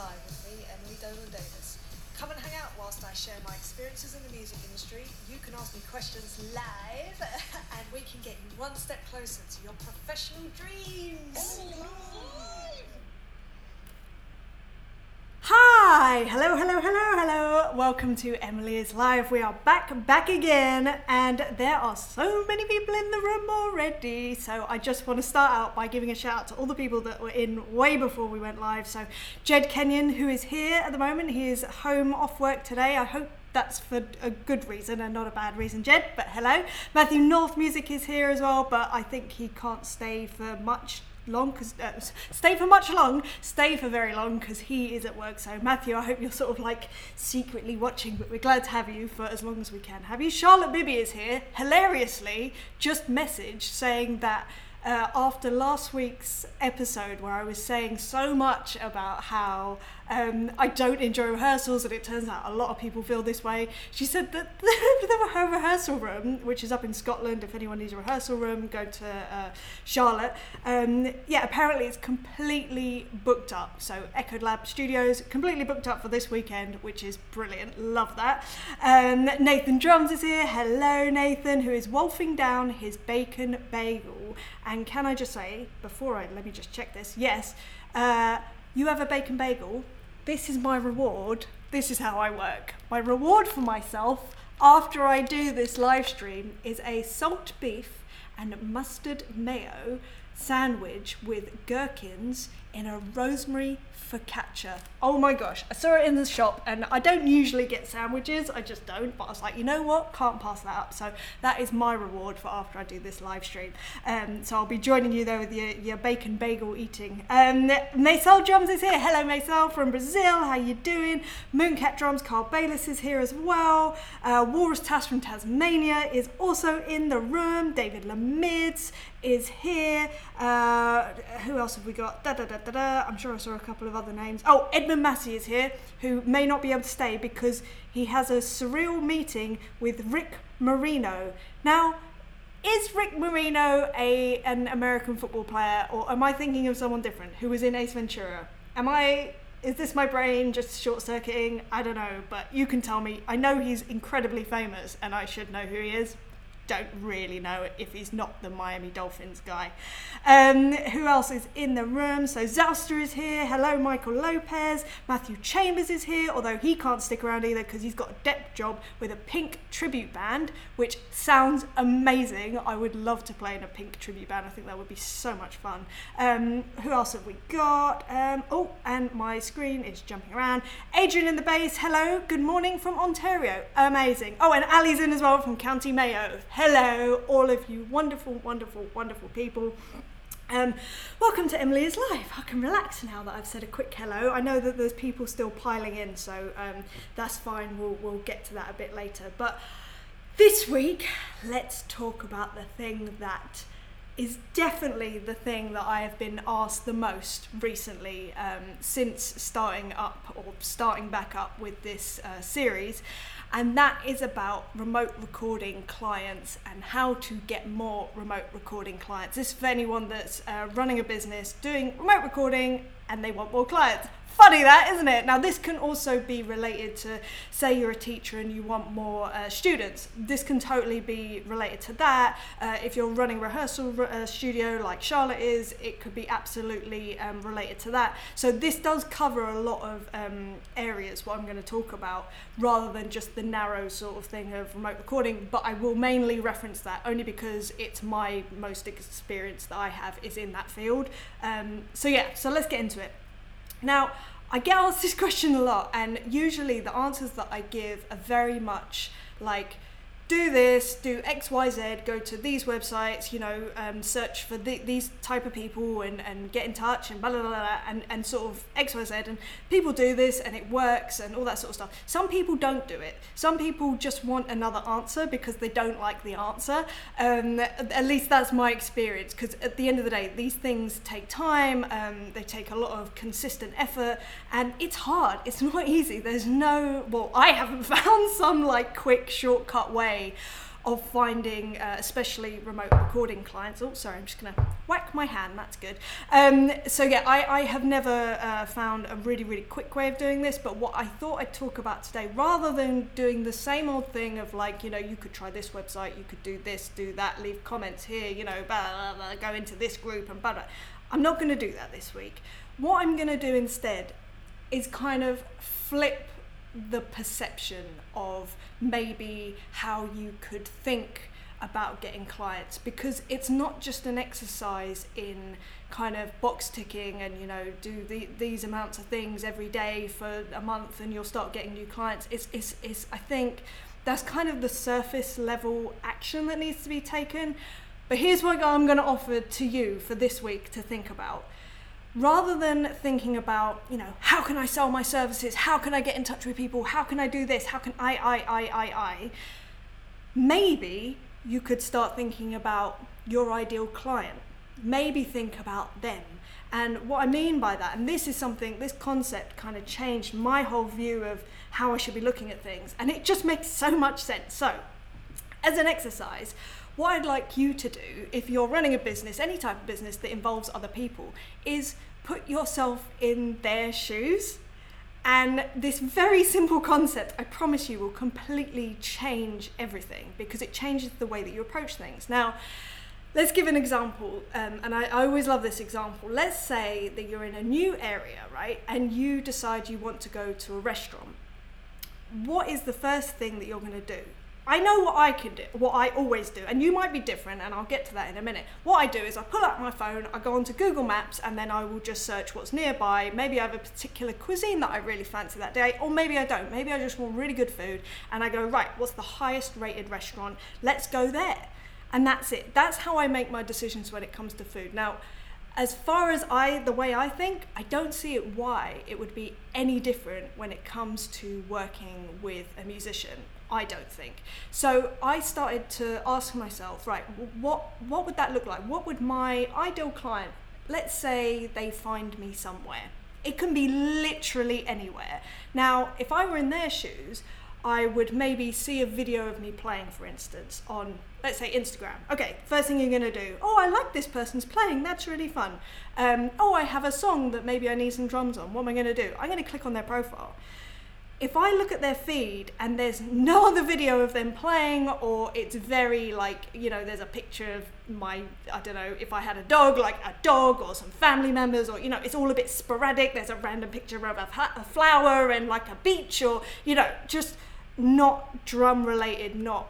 Live with me, Emily Dolan Davis. Come and hang out whilst I share my experiences in the music industry. You can ask me questions live, and we can get you one step closer to your professional dreams. Hi! Hello, hello, hello, hello. Welcome to Emily is Live. We are back, back again, and there are so many people in the room already. So I just want to start out by giving a shout out to all the people that were in way before we went live. So Jed Kenyon, who is here at the moment, he is home off work today. I hope that's for a good reason and not a bad reason, Jed. But hello, Matthew North Music is here as well, but I think he can't stay for much long because uh, stay for much long stay for very long because he is at work. So matthew i hope you're sort of like secretly watching but we're glad to have you for as long as we can have you. Charlotte bibby is here hilariously just messaged saying that uh, after last week's episode where I was saying so much about how um, I don't enjoy rehearsals, and it turns out a lot of people feel this way. She said that her rehearsal room, which is up in Scotland, if anyone needs a rehearsal room, go to uh, Charlotte. Um, yeah, apparently it's completely booked up. So Echo Lab Studios completely booked up for this weekend, which is brilliant. Love that. Um, Nathan Drums is here. Hello, Nathan, who is wolfing down his bacon bagel. And can I just say, before I let me just check this, yes, uh, you have a bacon bagel. This is my reward. This is how I work. My reward for myself after I do this live stream is a salt beef and mustard mayo sandwich with gherkins in a rosemary focaccia. Oh my gosh, I saw it in the shop and I don't usually get sandwiches, I just don't, but I was like, you know what, can't pass that up. So that is my reward for after I do this live stream. Um, so I'll be joining you there with your, your bacon bagel eating. Um, Maisel Drums is here. Hello Maisel from Brazil, how you doing? Mooncat Drums, Carl Bayliss is here as well. Uh, Walrus Tass from Tasmania is also in the room. David Lamids is here. Uh, who else have we got? Da, da, da, da, da. I'm sure I saw a couple of other names. Oh, Edmund Massey is here, who may not be able to stay because he has a surreal meeting with Rick Marino. Now, is Rick Marino a an American football player, or am I thinking of someone different who was in Ace Ventura? Am I? Is this my brain just short circuiting? I don't know, but you can tell me. I know he's incredibly famous, and I should know who he is don't really know if he's not the Miami Dolphins guy. Um, who else is in the room? So Zouster is here. Hello, Michael Lopez. Matthew Chambers is here, although he can't stick around either because he's got a dep job with a Pink tribute band, which sounds amazing. I would love to play in a Pink tribute band. I think that would be so much fun. Um, who else have we got? Um, oh, and my screen is jumping around. Adrian in the bass. Hello. Good morning from Ontario. Amazing. Oh, and Ali's in as well from County Mayo. All of you wonderful, wonderful, wonderful people. Um, welcome to Emily is Live. I can relax now that I've said a quick hello. I know that there's people still piling in, so um, that's fine. We'll, we'll get to that a bit later. But this week, let's talk about the thing that is definitely the thing that I have been asked the most recently um, since starting up or starting back up with this uh, series and that is about remote recording clients and how to get more remote recording clients. This is for anyone that's uh, running a business, doing remote recording, and they want more clients. Funny that, isn't it? Now, this can also be related to, say, you're a teacher and you want more uh, students. This can totally be related to that. Uh, if you're running rehearsal uh, studio like Charlotte is, it could be absolutely um, related to that. So, this does cover a lot of um, areas, what I'm going to talk about, rather than just the narrow sort of thing of remote recording. But I will mainly reference that only because it's my most experience that I have is in that field. Um, so, yeah, so let's get into it. Now, I get asked this question a lot, and usually the answers that I give are very much like, do this, do X, Y, Z, go to these websites, you know, um, search for the, these type of people and, and get in touch and blah, blah, blah, blah, and, and sort of X, Y, Z. And people do this and it works and all that sort of stuff. Some people don't do it. Some people just want another answer because they don't like the answer. Um, at least that's my experience because at the end of the day, these things take time, um, they take a lot of consistent effort, and it's hard. It's not easy. There's no, well, I haven't found some like quick shortcut way of finding, uh, especially remote recording clients. Oh, sorry, I'm just gonna whack my hand. That's good. Um, so yeah, I, I have never uh, found a really really quick way of doing this. But what I thought I'd talk about today, rather than doing the same old thing of like you know you could try this website, you could do this, do that, leave comments here, you know, blah, blah, blah, go into this group and blah blah. I'm not going to do that this week. What I'm going to do instead is kind of flip the perception of maybe how you could think about getting clients because it's not just an exercise in kind of box ticking and you know do the, these amounts of things every day for a month and you'll start getting new clients. It's, it's, it's i think that's kind of the surface level action that needs to be taken. But here's what i'm going to offer to you for this week to think about rather than thinking about, you know, how can I sell my services? How can I get in touch with people? How can I do this? How can I, I, I, I, I? Maybe you could start thinking about your ideal client. Maybe think about them. And what I mean by that, and this is something, this concept kind of changed my whole view of how I should be looking at things. And it just makes so much sense. So, as an exercise, what I'd like you to do, if you're running a business, any type of business that involves other people, is put yourself in their shoes. And this very simple concept, I promise you, will completely change everything because it changes the way that you approach things. Now, let's give an example, um, and I, I always love this example. Let's say that you're in a new area, right, and you decide you want to go to a restaurant. What is the first thing that you're going to do? I know what I can do, what I always do, and you might be different, and I'll get to that in a minute. What I do is I pull out my phone, I go onto Google Maps, and then I will just search what's nearby. Maybe I have a particular cuisine that I really fancy that day, or maybe I don't. Maybe I just want really good food, and I go, right, what's the highest rated restaurant? Let's go there. And that's it. That's how I make my decisions when it comes to food. Now, as far as I, the way I think, I don't see it why it would be any different when it comes to working with a musician. I don't think. So I started to ask myself, right, what what would that look like? What would my ideal client, let's say they find me somewhere. It can be literally anywhere. Now, if I were in their shoes, I would maybe see a video of me playing, for instance, on, let's say, Instagram. Okay, first thing you're going to do, oh, I like this person's playing, that's really fun. Um, oh, I have a song that maybe I need some drums on, what am I going to do? I'm going to click on their profile if I look at their feed and there's no other video of them playing, or it's very like, you know, there's a picture of my, I don't know, if I had a dog, like a dog or some family members, or, you know, it's all a bit sporadic. There's a random picture of a, a flower and like a beach, or, you know, just not drum related, not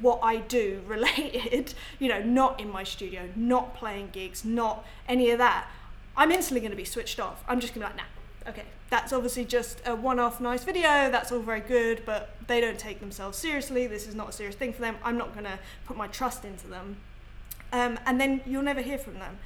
what I do related, you know, not in my studio, not playing gigs, not any of that. I'm instantly going to be switched off. I'm just going to be like, nah, okay, that's obviously just a one-off nice video that's all very good but they don't take themselves seriously this is not a serious thing for them i'm not going to put my trust into them. Um, and then you'll never hear from them.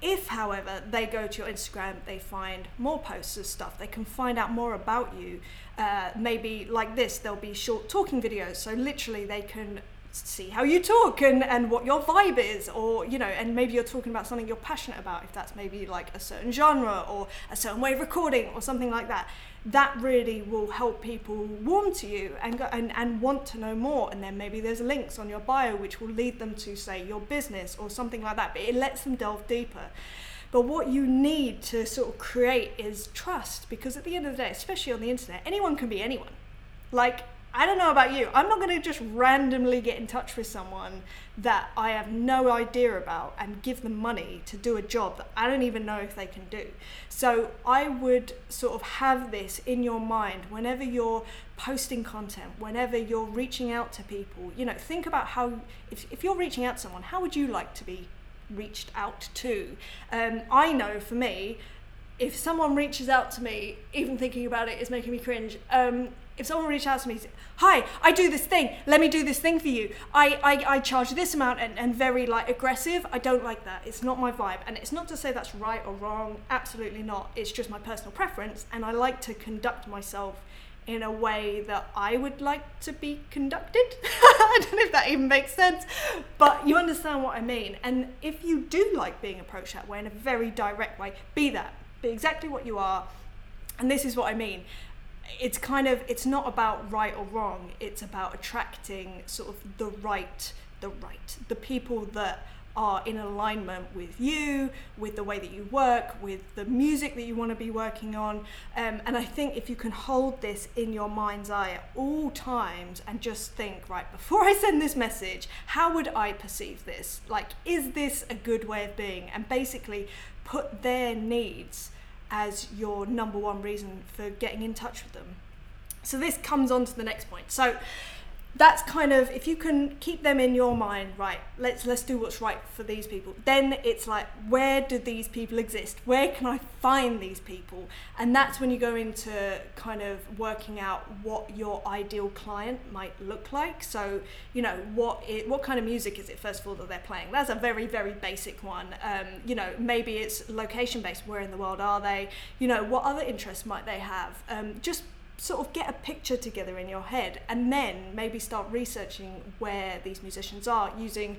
If however they go to your instagram they find more posts of stuff they can find out more about you uh, maybe like this there'll be short talking videos so literally they can see how you talk and, and what your vibe is or you know and maybe you're talking about something you're passionate about if that's maybe like a certain genre or a certain way of recording or something like that. That really will help people warm to you and go and, and want to know more. And then maybe there's links on your bio which will lead them to say your business or something like that. But it lets them delve deeper. But what you need to sort of create is trust because at the end of the day especially on the internet anyone can be anyone. Like I don't know about you. I'm not going to just randomly get in touch with someone that I have no idea about and give them money to do a job that I don't even know if they can do. So I would sort of have this in your mind whenever you're posting content, whenever you're reaching out to people. You know, think about how, if, if you're reaching out to someone, how would you like to be reached out to? Um, I know for me, if someone reaches out to me, even thinking about it is making me cringe. Um, if someone reaches out to me, hi, I do this thing, let me do this thing for you. I, I, I charge this amount and, and very like aggressive. I don't like that. It's not my vibe. And it's not to say that's right or wrong. Absolutely not. It's just my personal preference. And I like to conduct myself in a way that I would like to be conducted. I don't know if that even makes sense, but you understand what I mean. And if you do like being approached that way in a very direct way, be that. Be exactly what you are. And this is what I mean it's kind of it's not about right or wrong it's about attracting sort of the right the right the people that are in alignment with you, with the way that you work, with the music that you want to be working on. Um, and I think if you can hold this in your mind's eye at all times and just think, right, before I send this message, how would I perceive this? Like, is this a good way of being? And basically put their needs as your number one reason for getting in touch with them. So this comes on to the next point. So that's kind of if you can keep them in your mind right let's let's do what's right for these people then it's like where do these people exist? Where can i find these people? And that's when you go into kind of working out what your ideal client might look like. So you know what it, what kind of music is it first of all that they're playing? That's a very very basic one. Um, you know maybe it's location based where in the world are they? You know what other interests might they have? Um, just sort of get a picture together in your head and then maybe start researching where these musicians are using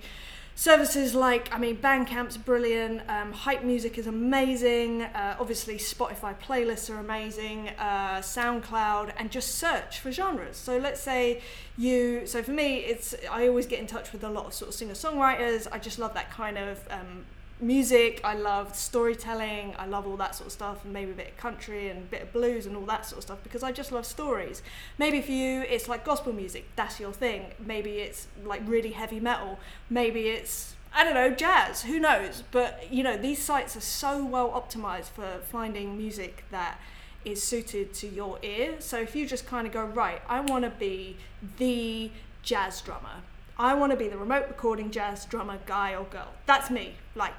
services like I mean Bandcamp's brilliant um, hype music is amazing uh, obviously Spotify playlists are amazing uh, SoundCloud and just search for genres. So let's say you so for me it's I always get in touch with a lot of sort of singer-songwriters. I just love that kind of um, music, I love storytelling, I love all that sort of stuff, and maybe a bit of country and a bit of blues and all that sort of stuff because I just love stories. Maybe for you, it's like gospel music, that's your thing. Maybe it's like really heavy metal. Maybe it's, I don't know, jazz, who knows? But you know, these sites are so well optimized for finding music that is suited to your ear. So if you just kind of go, right, I want to be the jazz drummer. I want to be the remote recording jazz drummer guy or girl. That's me. Like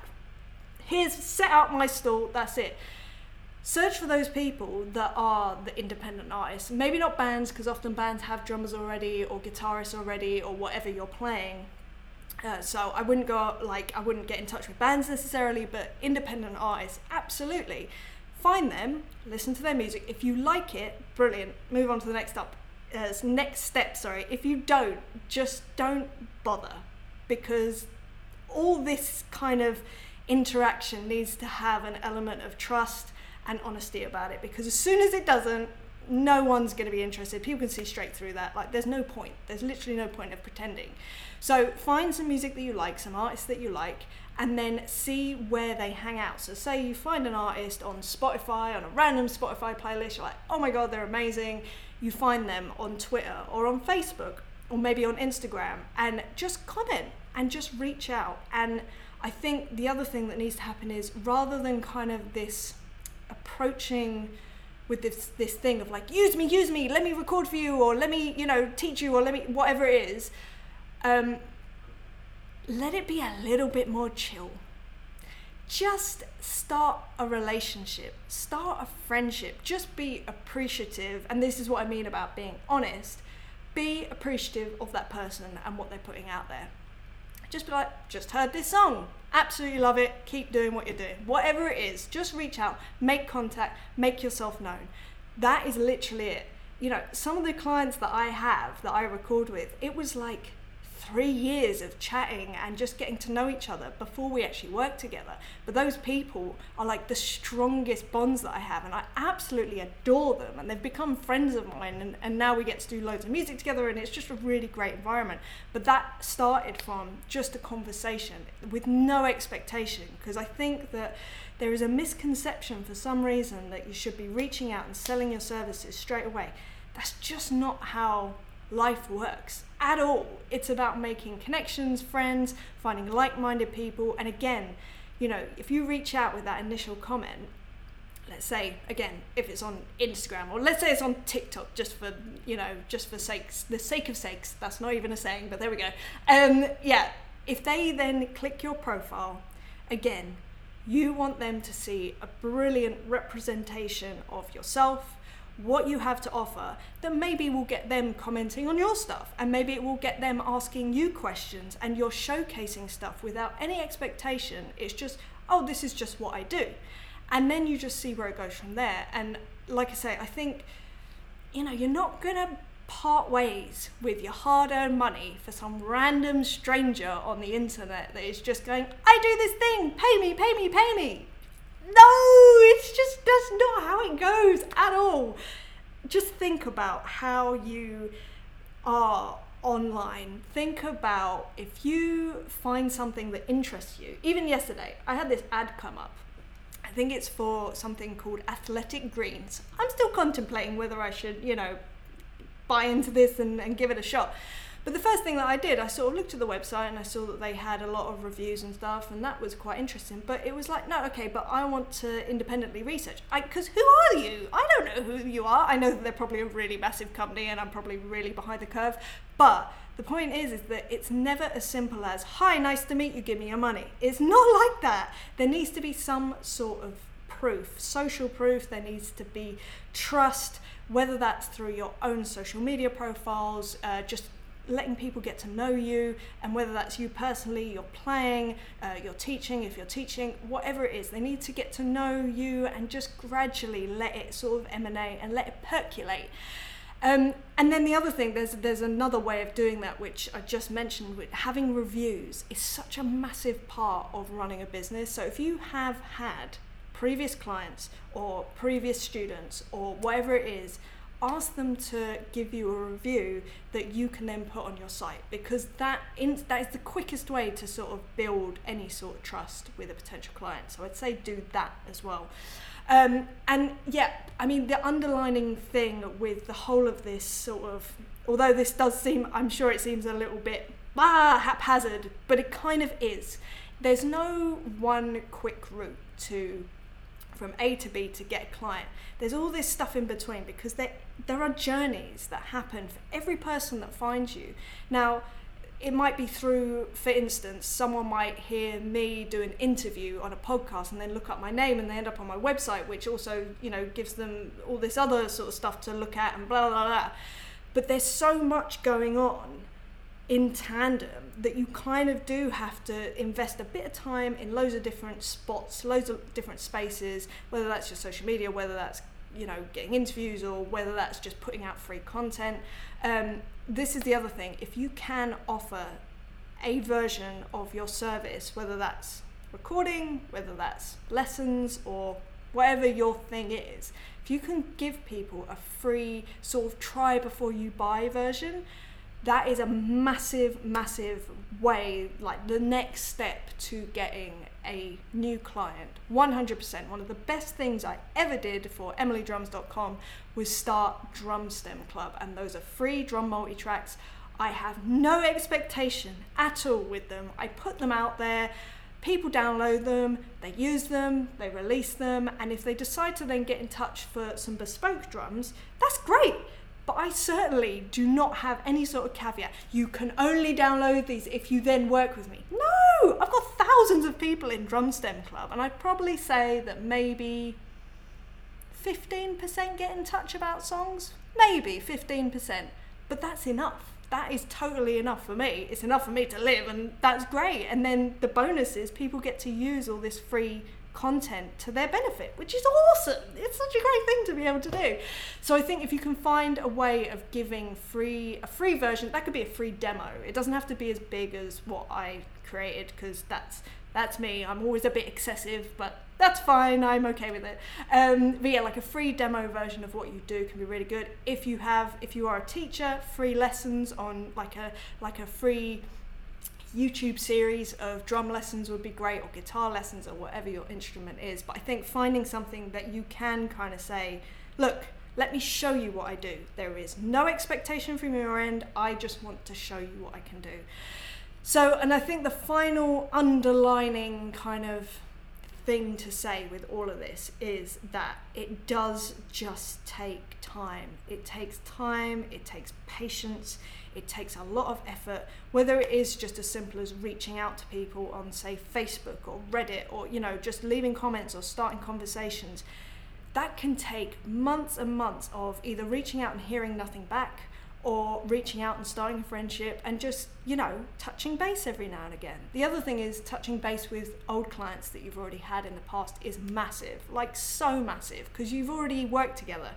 here's set out my stall, that's it. Search for those people that are the independent artists. Maybe not bands, because often bands have drummers already or guitarists already or whatever you're playing. Uh, so I wouldn't go like I wouldn't get in touch with bands necessarily, but independent artists, absolutely. Find them, listen to their music. If you like it, brilliant. Move on to the next up. Uh, next step. Sorry. If you don't, just don't bother, because all this kind of interaction needs to have an element of trust and honesty about it because as soon as it doesn't, no one's going to be interested. People can see straight through that. Like, there's no point. There's literally no point of pretending. So, find some music that you like, some artists that you like, and then see where they hang out. So, say you find an artist on Spotify, on a random Spotify playlist, you're like, oh my god, they're amazing. You find them on Twitter or on Facebook or maybe on Instagram and just comment and just reach out and I think the other thing that needs to happen is rather than kind of this approaching with this this thing of like use me use me let me record for you or let me you know teach you or let me whatever it is um, let it be a little bit more chill. Just start a relationship start a friendship. Just be appreciative and this is what i mean about being honest. Be appreciative of that person and what they're putting out there just be like, just heard this song. Absolutely love it. Keep doing what you're doing. Whatever it is, just reach out, make contact, make yourself known. That is literally it. You know, some of the clients that I have that I record with, it was like three years of chatting and just getting to know each other before we actually work together. But those people are like the strongest bonds that I have, and I absolutely adore them. And they've become friends of mine, and, and now we get to do loads of music together, and it's just a really great environment. But that started from just a conversation with no expectation, because I think that there is a misconception for some reason that you should be reaching out and selling your services straight away. That's just not how life works at all. It's about making connections, friends, finding like minded people. And again, you know, if you reach out with that initial comment, let's say again if it's on instagram or let's say it's on tiktok just for you know just for sakes the sake of sakes that's not even a saying but there we go um yeah if they then click your profile again you want them to see a brilliant representation of yourself what you have to offer, then maybe we'll get them commenting on your stuff and maybe it will get them asking you questions and you're showcasing stuff without any expectation. It's just, oh, this is just what I do. And then you just see where it goes from there. And like I say, I think, you know, you're not going to part ways with your hard earned money for some random stranger on the internet that is just going, I do this thing, pay me, pay me, pay me. No, it's just that's not how it goes at all. just think about how you are online. Think about if you find something that interests you. Even yesterday, I had this ad come up. I think it's for something called Athletic Greens. I'm still contemplating whether I should, you know, buy into this and, and give it a shot. But the first thing that I did, I sort of looked at the website and I saw that they had a lot of reviews and stuff, and that was quite interesting. But it was like, no, okay, but I want to independently research. Because who are you? I don't know who you are. I know that they're probably a really massive company and I'm probably really behind the curve. But the point is, is that it's never as simple as, hi, nice to meet you, give me your money. It's not like that. There needs to be some sort of proof, social proof, there needs to be trust, whether that's through your own social media profiles, uh, just letting people get to know you, and whether that's you personally, you're playing, uh, you're teaching, if you're teaching, whatever it is, they need to get to know you and just gradually let it sort of emanate and let it percolate. Um, and then the other thing, there's there's another way of doing that, which I just mentioned. Having reviews is such a massive part of running a business. So if you have had previous clients or previous students or whatever it is ask them to give you a review that you can then put on your site because that in, that is the quickest way to sort of build any sort of trust with a potential client. So I'd say do that as well. Um, and yeah, I mean the underlining thing with the whole of this sort of, although this does seem, I'm sure it seems a little bit ah, haphazard, but it kind of is. There's no one quick route to from A to B to get a client. There's all this stuff in between because there there are journeys that happen for every person that finds you. Now, it might be through, for instance, someone might hear me do an interview on a podcast and then look up my name and they end up on my website, which also, you know, gives them all this other sort of stuff to look at and blah, blah, blah. But there's so much going on in tandem that you kind of do have to invest a bit of time in loads of different spots, loads of different spaces, whether that's your social media, whether that's you know getting interviews or whether that's just putting out free content. Um, this is the other thing. If you can offer a version of your service, whether that's recording, whether that's lessons or whatever your thing is, if you can give people a free sort of try before you buy version, that is a massive, massive way, like the next step to getting a new client. 100%. One of the best things I ever did for emilydrums.com was start Drum Stem Club, and those are free drum multi tracks. I have no expectation at all with them. I put them out there. People download them, they use them, they release them, and if they decide to then get in touch for some bespoke drums, that's great but I certainly do not have any sort of caveat. You can only download these if you then work with me. No, I've got thousands of people in Drum Stem Club, and I'd probably say that maybe 15% get in touch about songs. Maybe 15%, but that's enough. That is totally enough for me. It's enough for me to live, and that's great. And then the bonus is people get to use all this free content to their benefit, which is awesome. It's such a great thing to be able to do. So I think if you can find a way of giving free a free version, that could be a free demo. It doesn't have to be as big as what I created because that's that's me. I'm always a bit excessive, but that's fine. I'm okay with it. Um, but yeah, like a free demo version of what you do can be really good. If you have, if you are a teacher, free lessons on like a like a free YouTube series of drum lessons would be great, or guitar lessons, or whatever your instrument is. But I think finding something that you can kind of say, look, let me show you what I do. There is no expectation from your end. I just want to show you what I can do. So, and I think the final underlining kind of thing to say with all of this is that it does just take time. It takes time, it takes patience, it takes a lot of effort, whether it is just as simple as reaching out to people on, say, Facebook or Reddit, or, you know, just leaving comments or starting conversations. That can take months and months of either reaching out and hearing nothing back or reaching out and starting a friendship and just, you know, touching base every now and again. The other thing is touching base with old clients that you've already had in the past is massive, like so massive, because you've already worked together.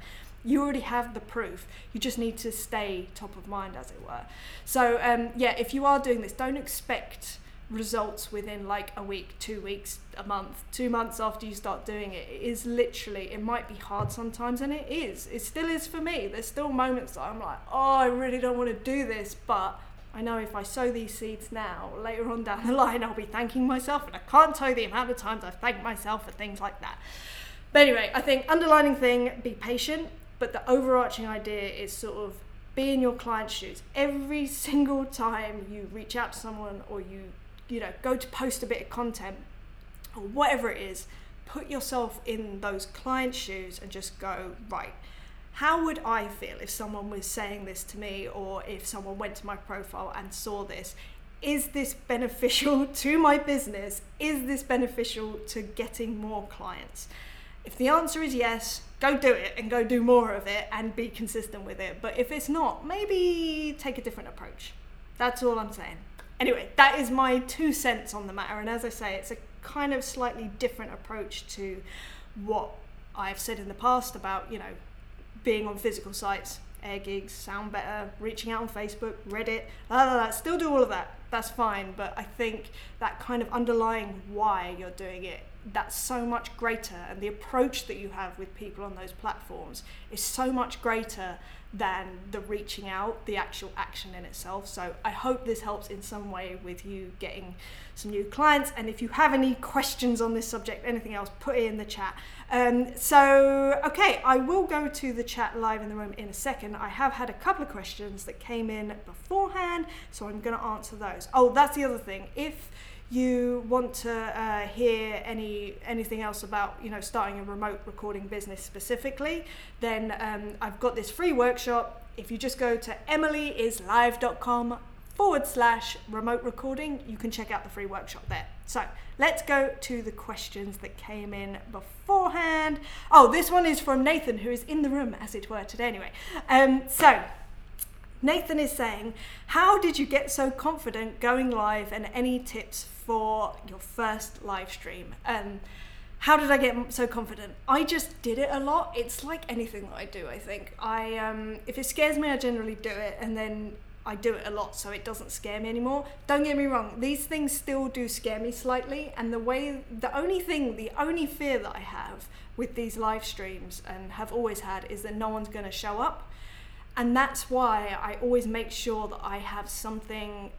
You already have the proof. You just need to stay top of mind, as it were. So, um, yeah, if you are doing this, don't expect results within like a week, two weeks, a month, two months after you start doing it. It is literally, it might be hard sometimes, and it is. It still is for me. There's still moments that I'm like, oh, I really don't want to do this, but I know if I sow these seeds now, later on down the line, I'll be thanking myself, and I can't tell you the amount of times I've thanked myself for things like that. But anyway, I think underlining thing, be patient, but the overarching idea is sort of be in your client's shoes. Every single time you reach out to someone or you you know, go to post a bit of content or whatever it is, put yourself in those client shoes and just go, right, how would I feel if someone was saying this to me or if someone went to my profile and saw this? Is this beneficial to my business? Is this beneficial to getting more clients? If the answer is yes, go do it and go do more of it and be consistent with it. But if it's not, maybe take a different approach. That's all I'm saying anyway, that is my two cents on the matter. And as I say, it's a kind of slightly different approach to what I've said in the past about, you know, being on physical sites, AirGigs, sound better, reaching out on Facebook, Reddit, blah, blah, blah. still do all of that. That's fine. But I think that kind of underlying why you're doing it, that's so much greater. And the approach that you have with people on those platforms is so much greater than the reaching out, the actual action in itself. So I hope this helps in some way with you getting some new clients. And if you have any questions on this subject, anything else, put it in the chat. Um, so, okay, I will go to the chat live in the room in a second. I have had a couple of questions that came in beforehand, so I'm going to answer those. Oh, that's the other thing. If you want to uh, hear any anything else about you know starting a remote recording business specifically, then um, I've got this free workshop. If you just go to emilyislive.com forward slash remote recording, you can check out the free workshop there. So let's go to the questions that came in beforehand. Oh, this one is from Nathan, who is in the room, as it were, today anyway. Um, so Nathan is saying, How did you get so confident going live and any tips for your first live stream. Um, how did I get so confident? I just did it a lot. It's like anything that I do. I think I um, if it scares me, I generally do it, and then I do it a lot, so it doesn't scare me anymore. Don't get me wrong; these things still do scare me slightly. And the way, the only thing, the only fear that I have with these live streams and have always had is that no one's going to show up, and that's why I always make sure that I have something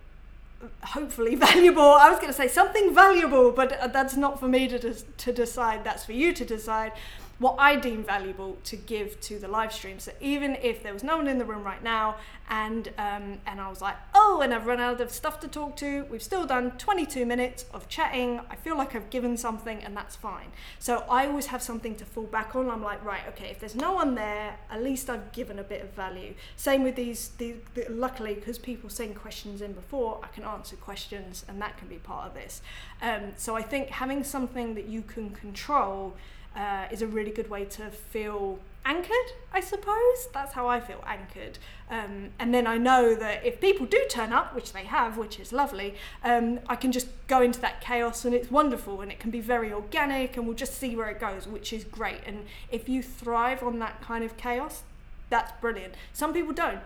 hopefully valuable. I was going to say something valuable, but uh, that's not for me to, to decide. That's for you to decide what I deem valuable to give to the live stream. So even if there was no one in the room right now, and um, and I was like, oh, and I've run out of stuff to talk to, we've still done 22 minutes of chatting. I feel like I've given something, and that's fine. So I always have something to fall back on. I'm like, right, okay, if there's no one there, at least I've given a bit of value. Same with these. these luckily, because people send questions in before, I can answer questions, and that can be part of this. Um, so I think having something that you can control uh, is a really good way to feel anchored, I suppose. That's how I feel anchored. Um, and then I know that if people do turn up, which they have, which is lovely, um, I can just go into that chaos and it's wonderful and it can be very organic and we'll just see where it goes, which is great. And if you thrive on that kind of chaos, that's brilliant. Some people don't.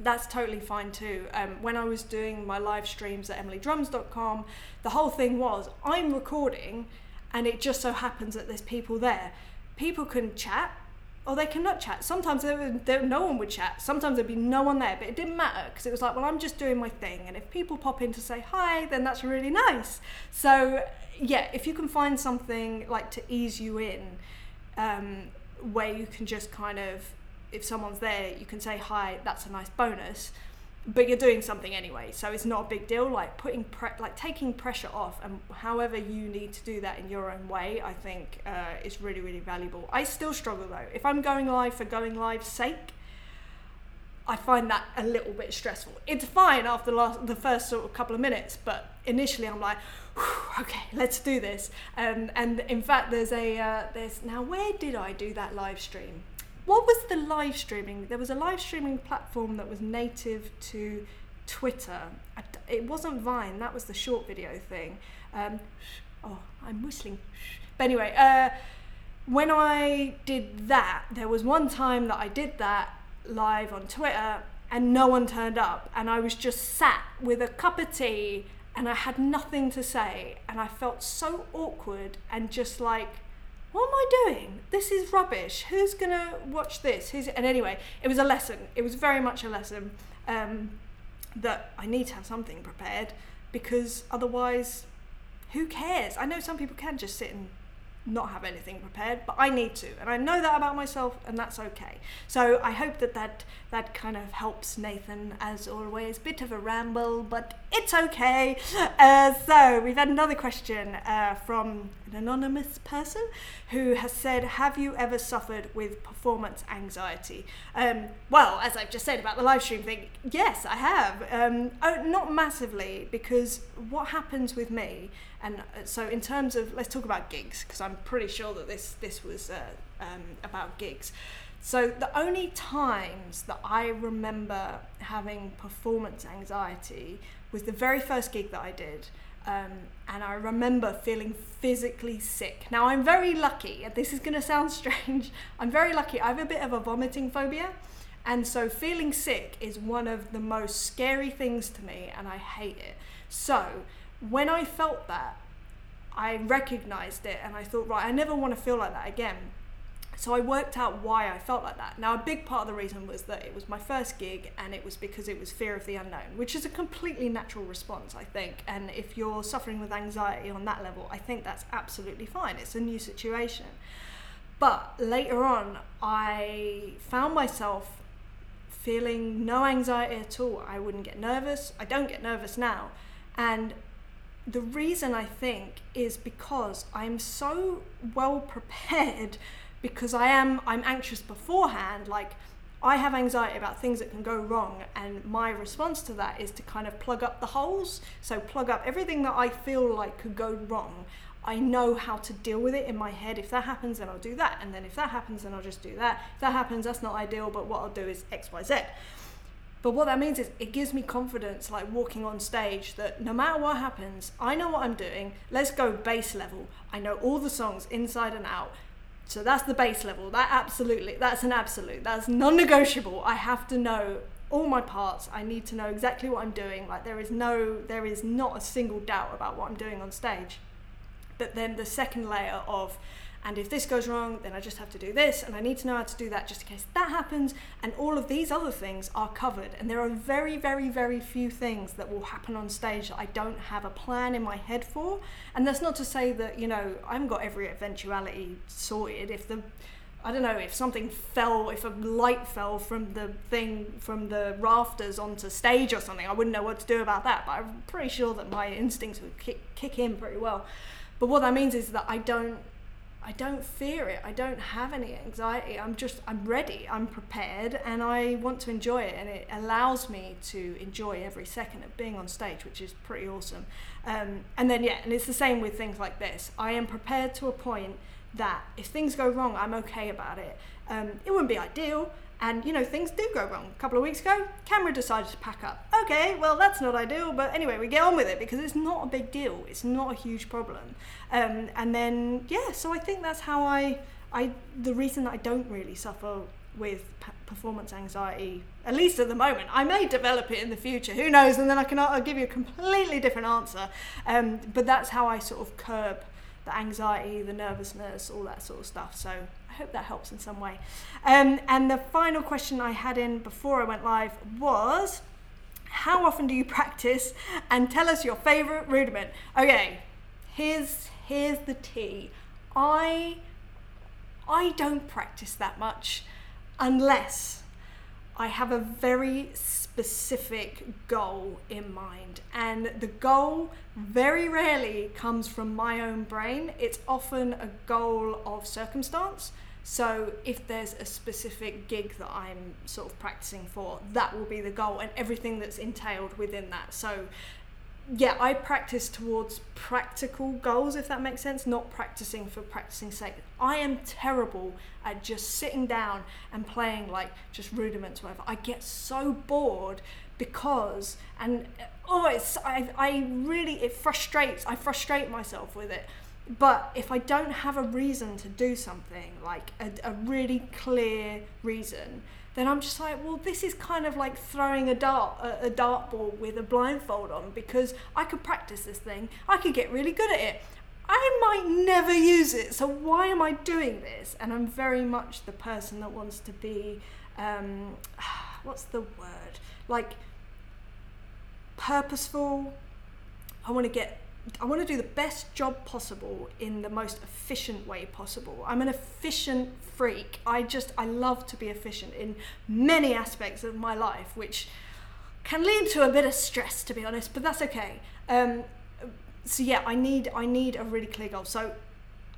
That's totally fine too. Um, when I was doing my live streams at emilydrums.com, the whole thing was I'm recording and it just so happens that there's people there. People can chat or they cannot chat. Sometimes there, there, no one would chat. Sometimes there'd be no one there, but it didn't matter because it was like, well, I'm just doing my thing. And if people pop in to say hi, then that's really nice. So, yeah, if you can find something like to ease you in, um, where you can just kind of, if someone's there, you can say hi, that's a nice bonus but you're doing something anyway so it's not a big deal. Like putting pre- like taking pressure off and however you need to do that in your own way i think uh, is really really valuable. I still struggle though. If i'm going live for going live's sake i find that a little bit stressful. It's fine after the, last, the first sort of couple of minutes but initially i'm like okay let's do this. Um, and in fact there's a uh, there's now where did i do that live stream what was the live streaming? There was a live streaming platform that was native to Twitter. It wasn't Vine. That was the short video thing. Um, oh, I'm whistling. But anyway, uh, when I did that, there was one time that I did that live on Twitter and no one turned up, and I was just sat with a cup of tea and I had nothing to say, and I felt so awkward and just like, what am I doing? This is rubbish. Who's gonna watch this? Who's and anyway, it was a lesson. It was very much a lesson um, that I need to have something prepared because otherwise, who cares? I know some people can just sit and not have anything prepared, but I need to, and I know that about myself, and that's okay. So I hope that that, that kind of helps Nathan, as always. Bit of a ramble, but it's okay. Uh, so we've had another question uh, from an anonymous person who has said, "Have you ever suffered with performance anxiety?" Um, well, as I've just said about the live stream thing, yes, I have. Um, oh, not massively, because what happens with me and uh, so, in terms of, let's talk about gigs because I'm pretty sure that this this was uh, um, about gigs. So the only times that I remember having performance anxiety was the very first gig that I did. Um, and I remember feeling physically sick. Now I'm very lucky, and this is going to sound strange. I'm very lucky. I have a bit of a vomiting phobia, and so feeling sick is one of the most scary things to me, and I hate it. So when I felt that, I recognized it and I thought, right, I never want to feel like that again. So I worked out why I felt like that. Now, a big part of the reason was that it was my first gig and it was because it was fear of the unknown, which is a completely natural response, I think. And if you're suffering with anxiety on that level, I think that's absolutely fine. It's a new situation. But later on, I found myself feeling no anxiety at all. I wouldn't get nervous. I don't get nervous now. And the reason I think is because I'm so well prepared because I am I'm anxious beforehand like I have anxiety about things that can go wrong and my response to that is to kind of plug up the holes. So plug up everything that I feel like could go wrong. I know how to deal with it in my head. If that happens then I'll do that. And then if that happens then I'll just do that. If that happens that's not ideal but what I'll do is xyz but what that means is it gives me confidence, like walking on stage, that no matter what happens, I know what I'm doing. Let's go base level. I know all the songs inside and out. So that's the base level. That absolutely, that's an absolute. That's non negotiable. I have to know all my parts. I need to know exactly what I'm doing. Like there is no, there is not a single doubt about what I'm doing on stage. But then the second layer of, and if this goes wrong, then I just have to do this, and I need to know how to do that just in case that happens. And all of these other things are covered. And there are very, very, very few things that will happen on stage that I don't have a plan in my head for. And that's not to say that, you know, I haven't got every eventuality sorted. If the I don't know if something fell, if a light fell from the thing, from the rafters onto stage or something, I wouldn't know what to do about that. But I'm pretty sure that my instincts would kick, kick in pretty well. But what that means is that I don't I don't fear it. I don't have any anxiety. I'm just, I'm ready. I'm prepared and I want to enjoy it. And it allows me to enjoy every second of being on stage, which is pretty awesome. Um, and then, yeah, and it's the same with things like this. I am prepared to a point that if things go wrong, I'm okay about it. Um, it wouldn't be ideal. And you know, things do go wrong. A couple of weeks ago, camera decided to pack up. Okay, well, that's not ideal, but anyway, we get on with it because it's not a big deal. It's not a huge problem. Um, and then, yeah, so I think that's how I, I, the reason that I don't really suffer with p- performance anxiety, at least at the moment. I may develop it in the future, who knows? And then I can I'll give you a completely different answer. Um, but that's how I sort of curb the anxiety, the nervousness, all that sort of stuff. So hope that helps in some way. Um, and the final question I had in before I went live was how often do you practice and tell us your favorite rudiment? Okay here's here's the tea i i don't practice that much unless i have a very specific goal in mind. And the goal very rarely comes from my own brain. It's often a goal of circumstance so if there's a specific gig that I'm sort of practicing for, that will be the goal and everything that's entailed within that. So yeah, I practice towards practical goals, if that makes sense, not practicing for practicing sake. I am terrible at just sitting down and playing like just rudiments, whatever. I get so bored because, and oh, it's, I, I really, it frustrates, I frustrate myself with it but if I don't have a reason to do something, like a, a really clear reason, then I'm just like, well, this is kind of like throwing a dart a, a dartboard with a blindfold on because I could practice this thing. I could get really good at it. I might never use it, so why am I doing this? And I'm very much the person that wants to be, um, what's the word? Like purposeful. I want to get I want to do the best job possible in the most efficient way possible. I'm an efficient freak. I just I love to be efficient in many aspects of my life, which can lead to a bit of stress, to be honest. But that's okay. Um, so yeah, I need I need a really clear goal. So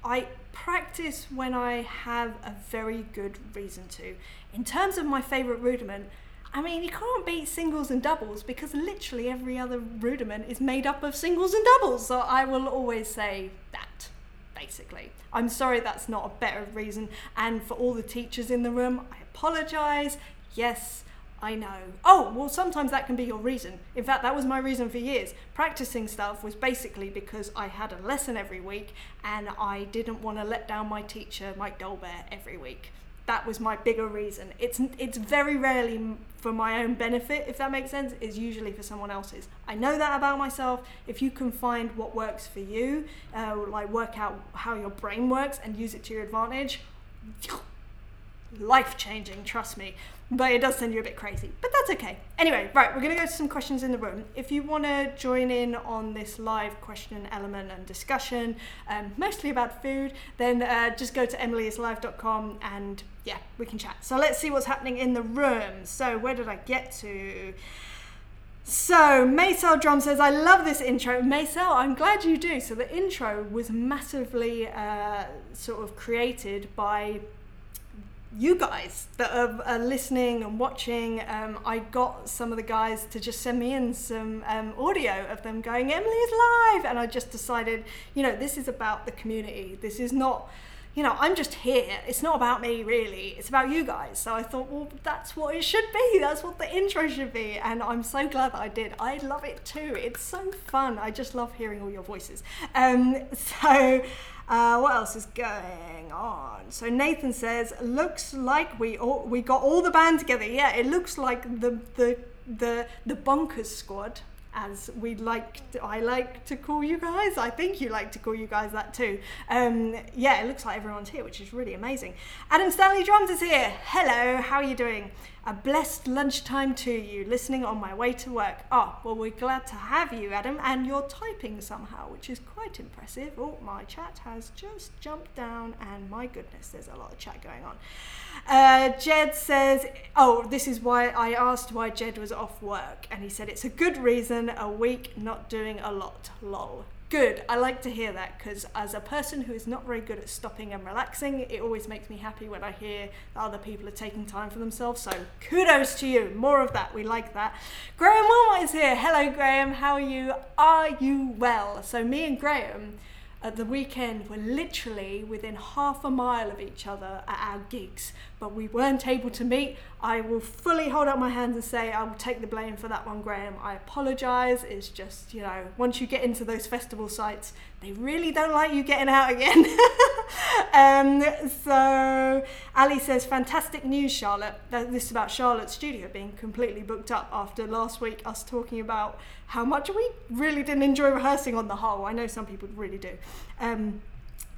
I practice when I have a very good reason to. In terms of my favorite rudiment, I mean, you can't beat singles and doubles because literally every other rudiment is made up of singles and doubles. So I will always say that, basically. I'm sorry that's not a better reason. And for all the teachers in the room, I apologise. Yes, I know. Oh, well, sometimes that can be your reason. In fact, that was my reason for years. Practicing stuff was basically because I had a lesson every week and I didn't want to let down my teacher, Mike Dolbear, every week that was my bigger reason. It's it's very rarely for my own benefit, if that makes sense. It's usually for someone else's. I know that about myself. If you can find what works for you, uh, like work out how your brain works and use it to your advantage, life changing. Trust me but it does send you a bit crazy. But that's okay. Anyway, right, we're going to go to some questions in the room. If you want to join in on this live question element and discussion, um, mostly about food, then uh, just go to emilyislive.com and yeah, we can chat. So let's see what's happening in the room. So where did I get to? So, Maysel Drum says, I love this intro. Maysel, I'm glad you do. So, the intro was massively uh, sort of created by you guys that are, are, listening and watching. Um, I got some of the guys to just send me in some um, audio of them going, Emily is live. And I just decided, you know, this is about the community. This is not, you know, I'm just here. It's not about me really. It's about you guys. So I thought, well, that's what it should be. That's what the intro should be. And I'm so glad that I did. I love it too. It's so fun. I just love hearing all your voices. Um, so, uh, what else is going on? So Nathan says, looks like we all, we got all the band together. Yeah, it looks like the the the the bonkers squad as we like to, I like to call you guys. I think you like to call you guys that too. Um, yeah, it looks like everyone's here, which is really amazing. Adam Stanley Drums is here. Hello, how are you doing? A blessed lunchtime to you, listening on my way to work. Oh, well, we're glad to have you, Adam, and you're typing somehow, which is quite impressive. Oh, my chat has just jumped down, and my goodness, there's a lot of chat going on. Uh, Jed says, Oh, this is why I asked why Jed was off work, and he said it's a good reason, a week not doing a lot. Lol. Good. I like to hear that because, as a person who is not very good at stopping and relaxing, it always makes me happy when I hear that other people are taking time for themselves. So, kudos to you. More of that. We like that. Graham Wilmot is here. Hello, Graham. How are you? Are you well? So, me and Graham at the weekend were literally within half a mile of each other at our gigs, but we weren't able to meet. I will fully hold up my hands and say I will take the blame for that one, Graham. I apologise. It's just, you know, once you get into those festival sites, they really don't like you getting out again. um, so Ali says, fantastic news, Charlotte. This is about Charlotte's studio being completely booked up after last week, us talking about how much we really didn't enjoy rehearsing on the whole. I know some people really do. Um,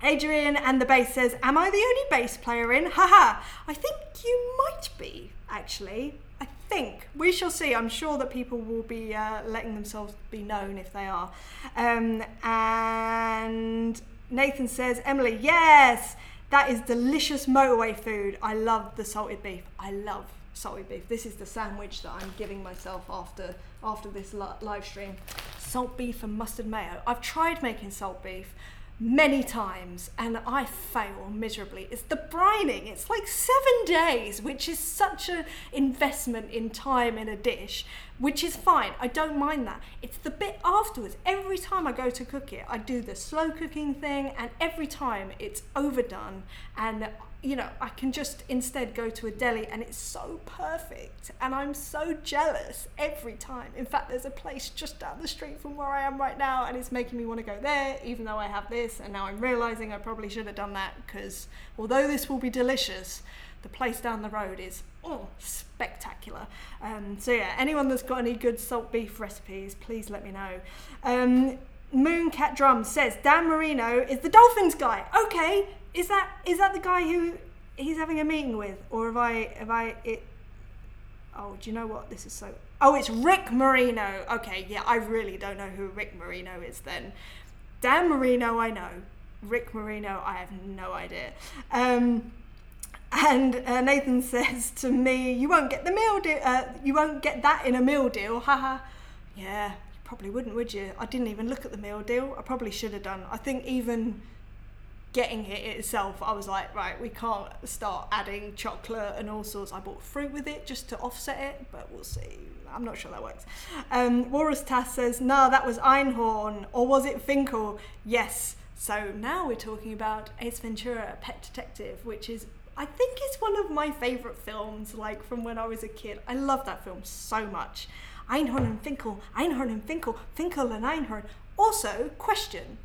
Adrian and the bass says, Am I the only bass player in? Haha. I think you might be, actually. I think. We shall see. I'm sure that people will be uh, letting themselves be known if they are. Um, and Nathan says, Emily, yes, that is delicious motorway food. I love the salted beef. I love salted beef. This is the sandwich that I'm giving myself after after this live stream. Salt beef and mustard mayo. I've tried making salt beef many times and I fail miserably. It's the brining. It's like seven days, which is such an investment in time in a dish, which is fine. I don't mind that. It's the bit afterwards. Every time I go to cook it, I do the slow cooking thing, and every time it's overdone and you know, I can just instead go to a deli and it's so perfect. And I'm so jealous every time. In fact, there's a place just down the street from where I am right now and it's making me want to go there, even though I have this. And now I'm realizing I probably should have done that because although this will be delicious, the place down the road is oh spectacular. Um, so yeah, anyone that's got any good salt beef recipes, please let me know. Um, Mooncat Drum says Dan Marino is the Dolphins guy. Okay, is that is that the guy who he's having a meeting with, or have I have I it? Oh, do you know what? This is so. Oh, it's Rick Marino. Okay, yeah, I really don't know who Rick Marino is then. Dan Marino, I know. Rick Marino, I have no idea. Um, and uh, Nathan says to me, "You won't get the meal deal. Uh, you won't get that in a meal deal." Haha. yeah, you probably wouldn't, would you? I didn't even look at the meal deal. I probably should have done. I think even getting it itself, I was like, right, we can't start adding chocolate and all sorts. I bought fruit with it just to offset it, but we'll see. I'm not sure that works. Um, Walrus Tass says, no, that was Einhorn, or was it Finkle? Yes. So now we're talking about Ace Ventura, Pet Detective, which is, I think, is one of my favourite films, like from when I was a kid. I love that film so much. Einhorn and Finkle, Einhorn and Finkle, Finkle and Einhorn. Also, question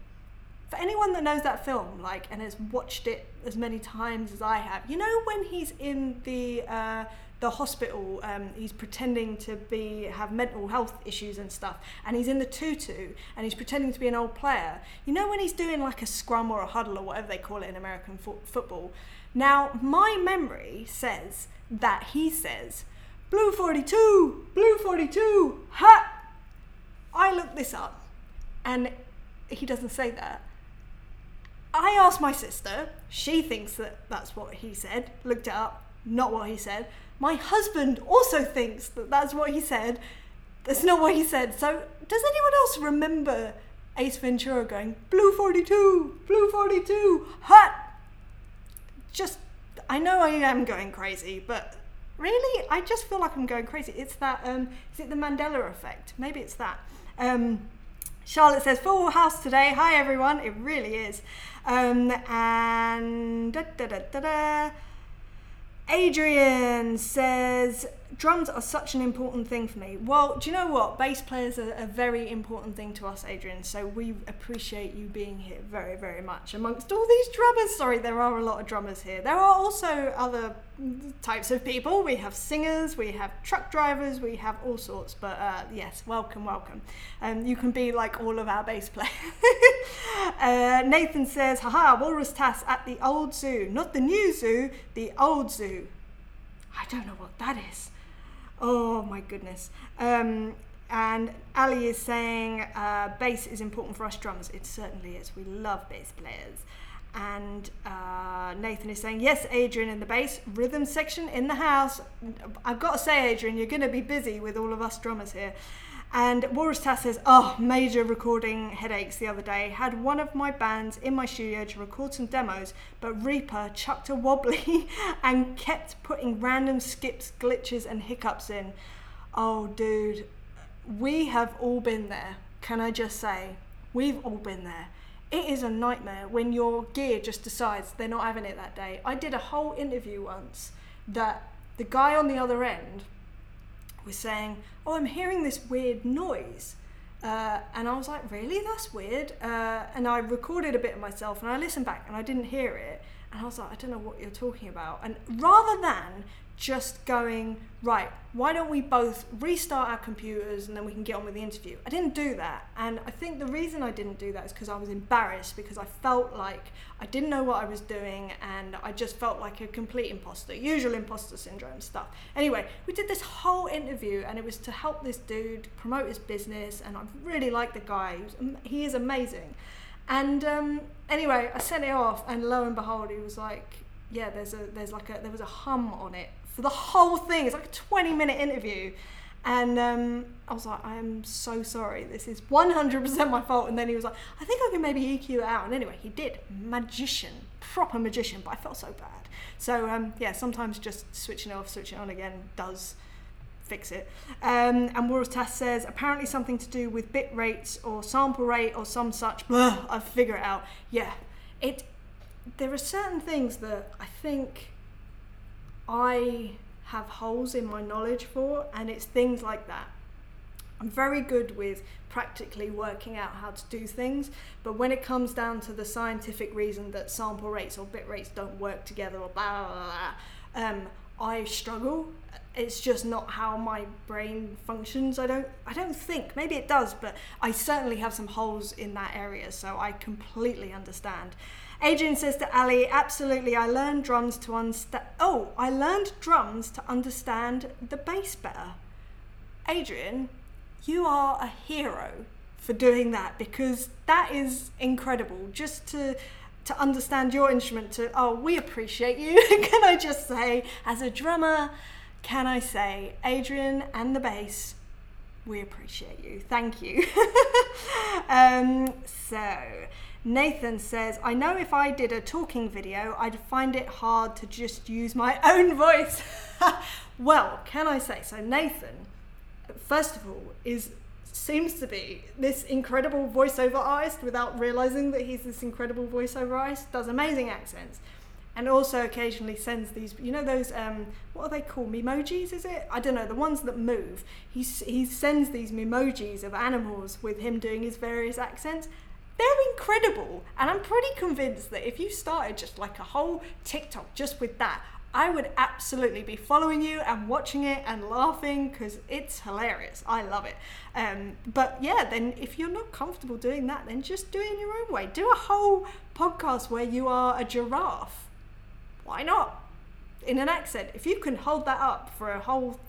for anyone that knows that film, like, and has watched it as many times as I have, you know when he's in the uh, the hospital, um, he's pretending to be have mental health issues and stuff, and he's in the tutu, and he's pretending to be an old player. You know when he's doing like a scrum or a huddle or whatever they call it in American fo- football. Now, my memory says that he says, "Blue 42, blue 42, ha." I looked this up, and he doesn't say that. I asked my sister, she thinks that that's what he said, looked it up, not what he said. My husband also thinks that that's what he said, that's not what he said. So, does anyone else remember Ace Ventura going, Blue 42, Blue 42, hut? Just, I know I am going crazy, but really, I just feel like I'm going crazy. It's that, um, is it the Mandela effect? Maybe it's that. Um, Charlotte says, full house today. Hi, everyone. It really is. Um, and da, da, da. Adrian says, drums are such an important thing for me. Well, do you know what? Bass players are a very important thing to us, Adrian. So we appreciate you being here very, very much. Amongst all these drummers, sorry, there are a lot of drummers here. There are also other types of people. We have singers, we have truck drivers, we have all sorts. But uh, yes, welcome, welcome. Um, you can be like all of our bass players. uh, Nathan says, haha, Walrus Tass at the old zoo. Not the new zoo, the old zoo. I don't know what that is. Oh my goodness. Um, and Ali is saying uh, bass is important for us drummers. It certainly is. We love bass players. And uh, Nathan is saying, yes, Adrian in the bass, rhythm section in the house. I've got to say, Adrian, you're going to be busy with all of us drummers here. And Walrus Tass says, oh, major recording headaches the other day. Had one of my bands in my studio to record some demos, but Reaper chucked a wobbly and kept putting random skips, glitches, and hiccups in. Oh, dude, we have all been there. Can I just say? We've all been there. It is a nightmare when your gear just decides they're not having it that day. I did a whole interview once that the guy on the other end was saying, Oh, I'm hearing this weird noise. Uh, and I was like, Really? That's weird. Uh, and I recorded a bit of myself and I listened back and I didn't hear it. And I was like, I don't know what you're talking about. And rather than just going, right, why don't we both restart our computers and then we can get on with the interview? I didn't do that. And I think the reason I didn't do that is because I was embarrassed because I felt like I didn't know what I was doing and I just felt like a complete imposter, usual imposter syndrome stuff. Anyway, we did this whole interview and it was to help this dude promote his business. And I really like the guy, he, he is amazing. And um, anyway, I sent it off, and lo and behold, he was like, "Yeah, there's a there's like a there was a hum on it the whole thing. It's like a 20 minute interview. And um, I was like, I am so sorry. This is 100% my fault. And then he was like, I think I can maybe EQ it out. And anyway, he did. Magician, proper magician. But I felt so bad. So um, yeah, sometimes just switching off, switching on again does fix it. Um, and Tass says apparently something to do with bit rates or sample rate or some such. Blah, I figure it out. Yeah, it. There are certain things that I think I have holes in my knowledge for, and it's things like that. I'm very good with practically working out how to do things, but when it comes down to the scientific reason that sample rates or bit rates don't work together or blah blah blah, Um, I struggle. It's just not how my brain functions. I don't. I don't think. Maybe it does, but I certainly have some holes in that area. So I completely understand. Adrian says to Ali, absolutely. I learned drums to understand. Oh, I learned drums to understand the bass better. Adrian, you are a hero for doing that because that is incredible. Just to to understand your instrument to oh we appreciate you can i just say as a drummer can i say adrian and the bass we appreciate you thank you um, so nathan says i know if i did a talking video i'd find it hard to just use my own voice well can i say so nathan first of all is seems to be this incredible voiceover artist without realizing that he's this incredible voiceover artist, does amazing accents, and also occasionally sends these, you know, those, um, what are they called? Memojis, is it? I don't know, the ones that move. He, he sends these memojis of animals with him doing his various accents. They're incredible, and I'm pretty convinced that if you started just like a whole TikTok just with that, I would absolutely be following you and watching it and laughing because it's hilarious. I love it. Um, but yeah, then if you're not comfortable doing that, then just do it in your own way. Do a whole podcast where you are a giraffe. Why not? In an accent. If you can hold that up for a whole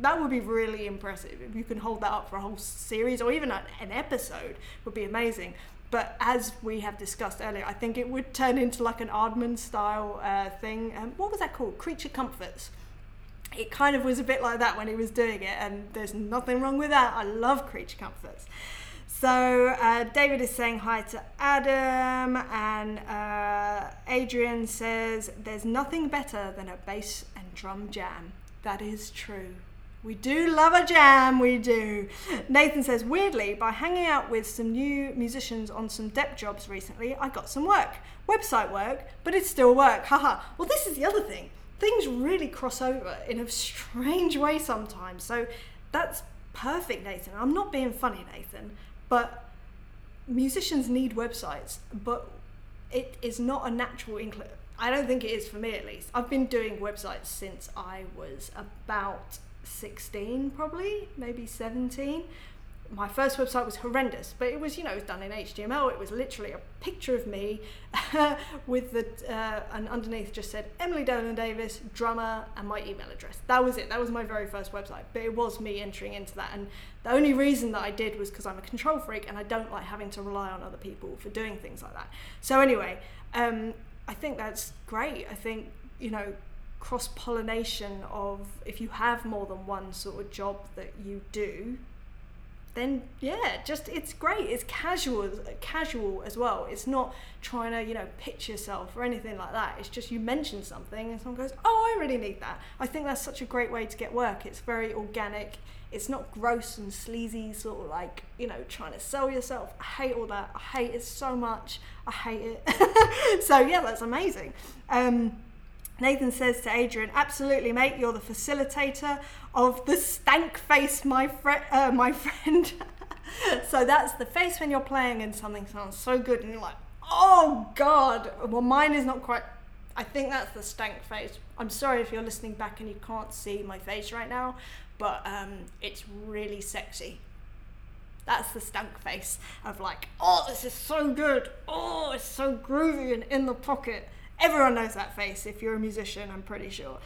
that would be really impressive if you can hold that up for a whole series or even an episode would be amazing but as we have discussed earlier, I think it would turn into like an Aardman style uh, thing. Um, what was that called? Creature Comforts. It kind of was a bit like that when he was doing it, and there's nothing wrong with that. I love Creature Comforts. So uh, David is saying hi to Adam, and uh, Adrian says there's nothing better than a bass and drum jam. That is true. We do love a jam, we do. Nathan says, weirdly, by hanging out with some new musicians on some dep jobs recently, I got some work. Website work, but it's still work. Haha. well, this is the other thing. Things really cross over in a strange way sometimes. So that's perfect, Nathan. I'm not being funny, Nathan, but musicians need websites, but it is not a natural inclination. I don't think it is for me at least. I've been doing websites since I was about 16 probably maybe 17 my first website was horrendous but it was you know it was done in html it was literally a picture of me with the uh, and underneath just said Emily Dolan Davies drummer and my email address. That was it. That was my very first website. But it was me entering into that. And the only reason that i did was because i'm a control freak and i don't like having to rely on other people for doing things like that. So anyway um, i think that's great. I think you know cross pollination of if you have more than one sort of job that you do then yeah just it's great. It's casual casual as well. It's not trying to you know pitch yourself or anything like that. It's just you mention something and someone goes oh i really need that. I think that's such a great way to get work. It's very organic. It's not gross and sleazy sort of like you know trying to sell yourself. I hate all that. I hate it so much. I hate it. So yeah that's amazing. Um, Nathan says to Adrian, "Absolutely, mate. You're the facilitator of the stank face, my friend. Uh, my friend. so that's the face when you're playing and something sounds so good, and you're like, oh god. Well, mine is not quite. I think that's the stank face. I'm sorry if you're listening back and you can't see my face right now, but um, it's really sexy. That's the stank face of like, oh, this is so good. Oh, it's so groovy and in the pocket. Everyone knows that face if you're a musician, I'm pretty sure.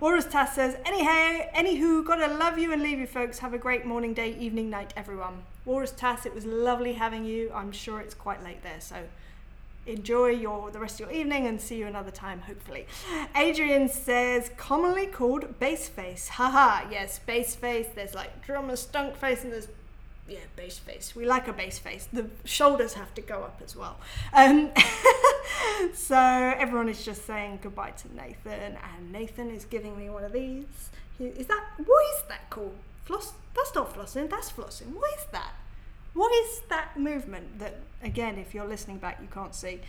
Walrus Tass says, anyhow, anywho, gotta love you and leave you folks. Have a great morning, day, evening, night, everyone. Walrus Tass, it was lovely having you. I'm sure it's quite late there, so enjoy your the rest of your evening and see you another time hopefully adrian says commonly called bass face haha yes bass face there's like drummer stunk face and there's yeah, bass face. We like a bass face. The shoulders have to go up as well. Um, so everyone is just saying goodbye to Nathan, and Nathan is giving me one of these. Is that what is that called? Floss? That's not flossing. That's flossing. What is that? What is that movement that, again, if you're listening back, you can't see?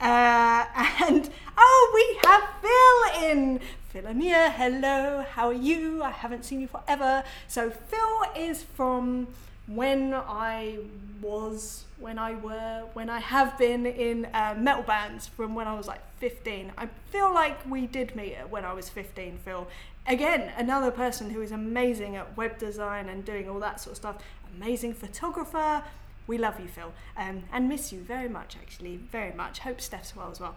Uh, and oh, we have Phil in. Philomia, hello, how are you? I haven't seen you forever. So, Phil is from when I was, when I were, when I have been in uh, metal bands from when I was like 15. I feel like we did meet when I was 15, Phil. Again, another person who is amazing at web design and doing all that sort of stuff. Amazing photographer. We love you, Phil, um, and miss you very much, actually, very much. Hope Steph's well as well.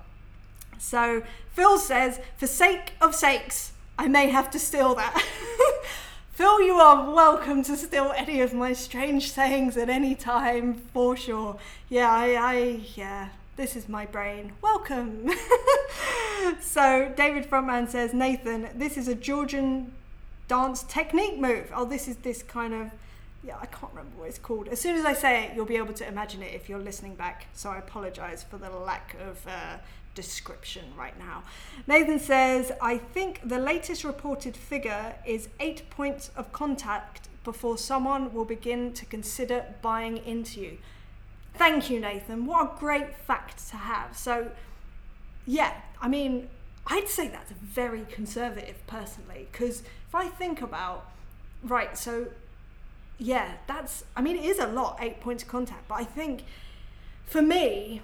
So Phil says, for sake of sakes, I may have to steal that. Phil, you are welcome to steal any of my strange sayings at any time, for sure. Yeah, I, I yeah, this is my brain. Welcome. so David Frontman says, Nathan, this is a Georgian dance technique move. Oh, this is this kind of yeah, I can't remember what it's called. As soon as I say it, you'll be able to imagine it if you're listening back. So I apologise for the lack of uh, description right now. Nathan says, I think the latest reported figure is eight points of contact before someone will begin to consider buying into you. Thank you, Nathan. What a great fact to have. So, yeah, I mean, I'd say that's very conservative personally, because if I think about, right, so yeah, that's, I mean, it is a lot, eight points of contact, but I think for me,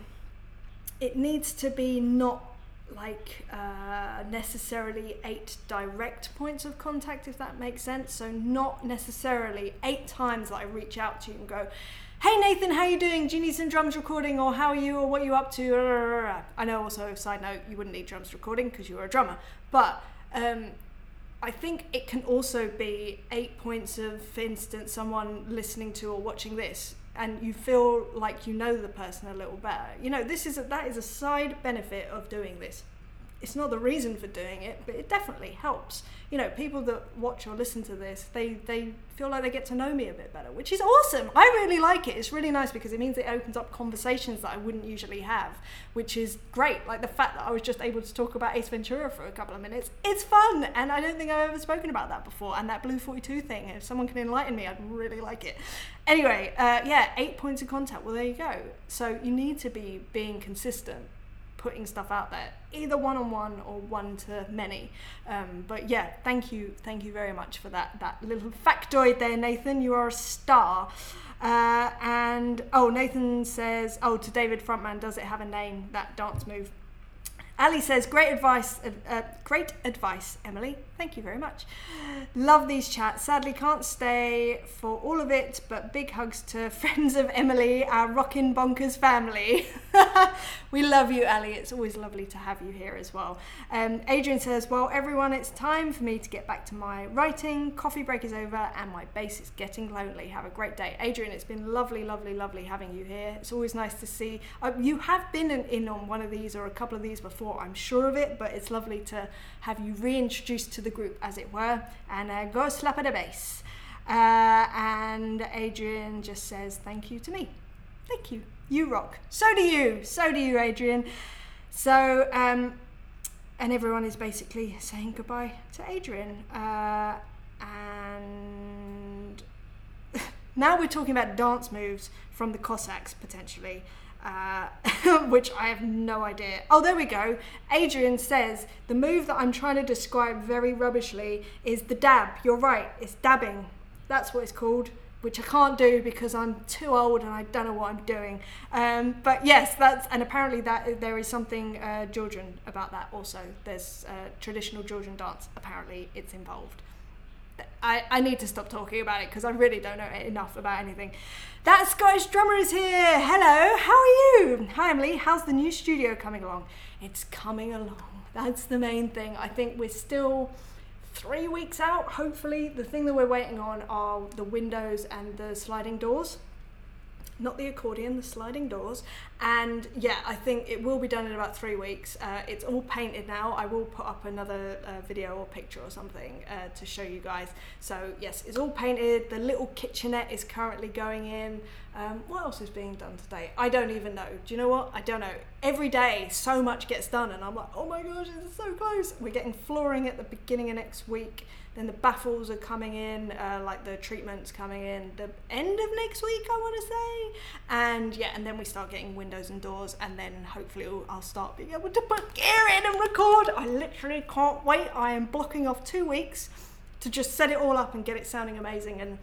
it needs to be not like uh, necessarily eight direct points of contact, if that makes sense. So not necessarily eight times that I reach out to you and go, "Hey Nathan, how you doing? Do you need some drums recording, or how are you, or what are you up to?" I know. Also, side note, you wouldn't need drums recording because you're a drummer, but. Um, I think it can also be eight points of, for instance, someone listening to or watching this and you feel like you know the person a little better. You know, this is a, that is a side benefit of doing this. It's not the reason for doing it, but it definitely helps. You know, people that watch or listen to this, they they feel like they get to know me a bit better, which is awesome. I really like it. It's really nice because it means it opens up conversations that I wouldn't usually have, which is great. Like the fact that I was just able to talk about Ace Ventura for a couple of minutes. It's fun, and I don't think I've ever spoken about that before. And that Blue 42 thing, if someone can enlighten me, I'd really like it. Anyway, uh, yeah, eight points of contact. Well, there you go. So you need to be being consistent putting stuff out there, either one on one or one to many. Um, but yeah, thank you, thank you very much for that that little factoid there, Nathan. You are a star. Uh, and oh, Nathan says, oh, to David Frontman, does it have a name? That dance move. Ali says, great advice, uh, great advice, Emily. Thank you very much. Love these chats. Sadly, can't stay for all of it, but big hugs to friends of Emily, our rockin' bonkers family. we love you, Ali. It's always lovely to have you here as well. Um, Adrian says, well, everyone, it's time for me to get back to my writing. Coffee break is over and my bass is getting lonely. Have a great day. Adrian, it's been lovely, lovely, lovely having you here. It's always nice to see. Uh, you have been in on one of these or a couple of these before, I'm sure of it, but it's lovely to have you reintroduced to the group, as it were, and uh, go slap at a bass. Uh, and Adrian just says thank you to me. Thank you. You rock. So do you. So do you, Adrian. So, um, and everyone is basically saying goodbye to Adrian. Uh, and now we're talking about dance moves from the Cossacks potentially uh, which I have no idea. Oh, there we go. Adrian says the move that I'm trying to describe very rubbishly is the dab. You're right, it's dabbing. That's what it's called, which I can't do because I'm too old and I don't know what I'm doing. Um, but yes, that's and apparently that there is something uh, Georgian about that also. There's uh, traditional Georgian dance. Apparently, it's involved. I, I need to stop talking about it because I really don't know enough about anything. That Scottish drummer is here. Hello, how are you? Hi, Emily. How's the new studio coming along? It's coming along. That's the main thing. I think we're still three weeks out. Hopefully, the thing that we're waiting on are the windows and the sliding doors not the accordion, the sliding doors. And yeah, I think it will be done in about three weeks. Uh, it's all painted now. I will put up another uh, video or picture or something uh, to show you guys. So yes, it's all painted. The little kitchenette is currently going in. Um, what else is being done today? I don't even know. Do you know what? I don't know. Every day, so much gets done, and I'm like, oh my gosh, it's so close. We're getting flooring at the beginning of next week. Then the baffles are coming in, uh, like the treatments coming in the end of next week, I want to say. And yeah, and then we start getting windows and doors, and then hopefully I'll start being able to put gear in and record. I literally can't wait. I am blocking off two weeks to just set it all up and get it sounding amazing and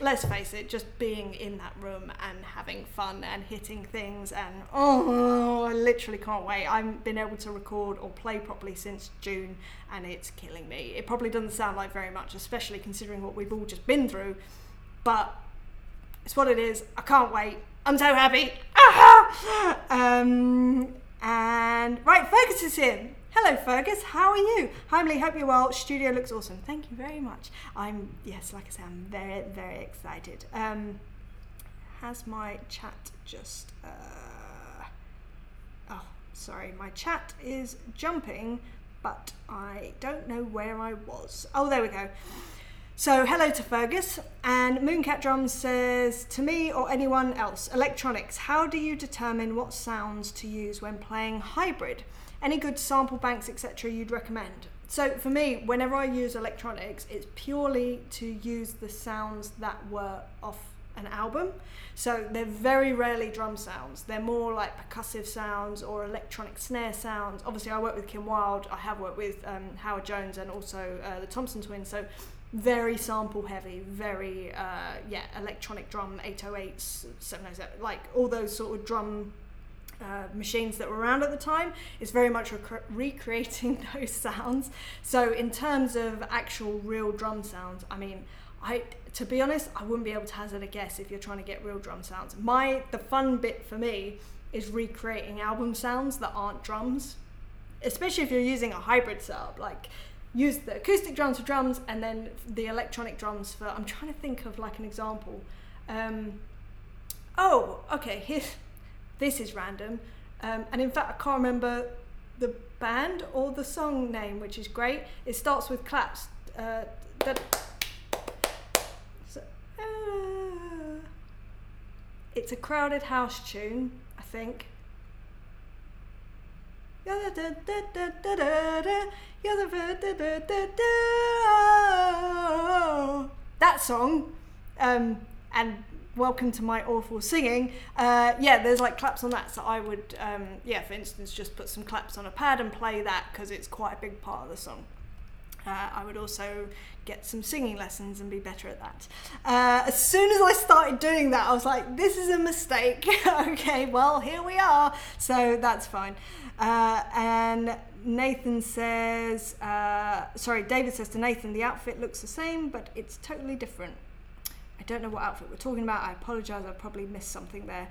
let's face it, just being in that room and having fun and hitting things and oh, I literally can't wait. I haven't been able to record or play properly since June and it's killing me. It probably doesn't sound like very much, especially considering what we've all just been through, but it's what it is. I can't wait. I'm so happy. um, and right, Fergus is in. Hello, Fergus. How are you? Hi, Emily. Hope you're well. Studio looks awesome. Thank you very much. I'm yes, like I said, I'm very very excited. Um, has my chat just? Uh, oh, sorry, my chat is jumping, but I don't know where I was. Oh, there we go. So, hello to Fergus. And Mooncat Drums says, to me or anyone else, electronics, how do you determine what sounds to use when playing hybrid? Any good sample banks, etc., you'd recommend? So, for me, whenever I use electronics, it's purely to use the sounds that were off an album. So, they're very rarely drum sounds. They're more like percussive sounds or electronic snare sounds. Obviously, I work with Kim Wilde, I have worked with um, Howard Jones and also uh, the Thompson twins. So, very sample heavy, very uh, yeah, electronic drum, 808s, 707, like all those sort of drum uh, machines that were around at the time. is very much rec- recreating those sounds. So in terms of actual real drum sounds, I mean, I to be honest, I wouldn't be able to hazard a guess if you're trying to get real drum sounds. My the fun bit for me is recreating album sounds that aren't drums, especially if you're using a hybrid setup like use the acoustic drums for drums and then the electronic drums for. I'm trying to think of like an example. Um, oh, okay. Here, this is random, um, and in fact, I can't remember the band or the song name, which is great. It starts with claps. Uh, that, so, uh, it's a crowded house tune, I think. That song, um, and welcome to my awful singing. Uh, yeah, there's like claps on that, so I would, um, yeah, for instance, just put some claps on a pad and play that because it's quite a big part of the song. Uh, I would also get some singing lessons and be better at that. Uh, as soon as I started doing that, I was like, this is a mistake. okay, well, here we are. So that's fine. Uh, and Nathan says, uh, sorry, David says to Nathan, the outfit looks the same, but it's totally different. Don't know what outfit we're talking about. I apologize, I probably missed something there.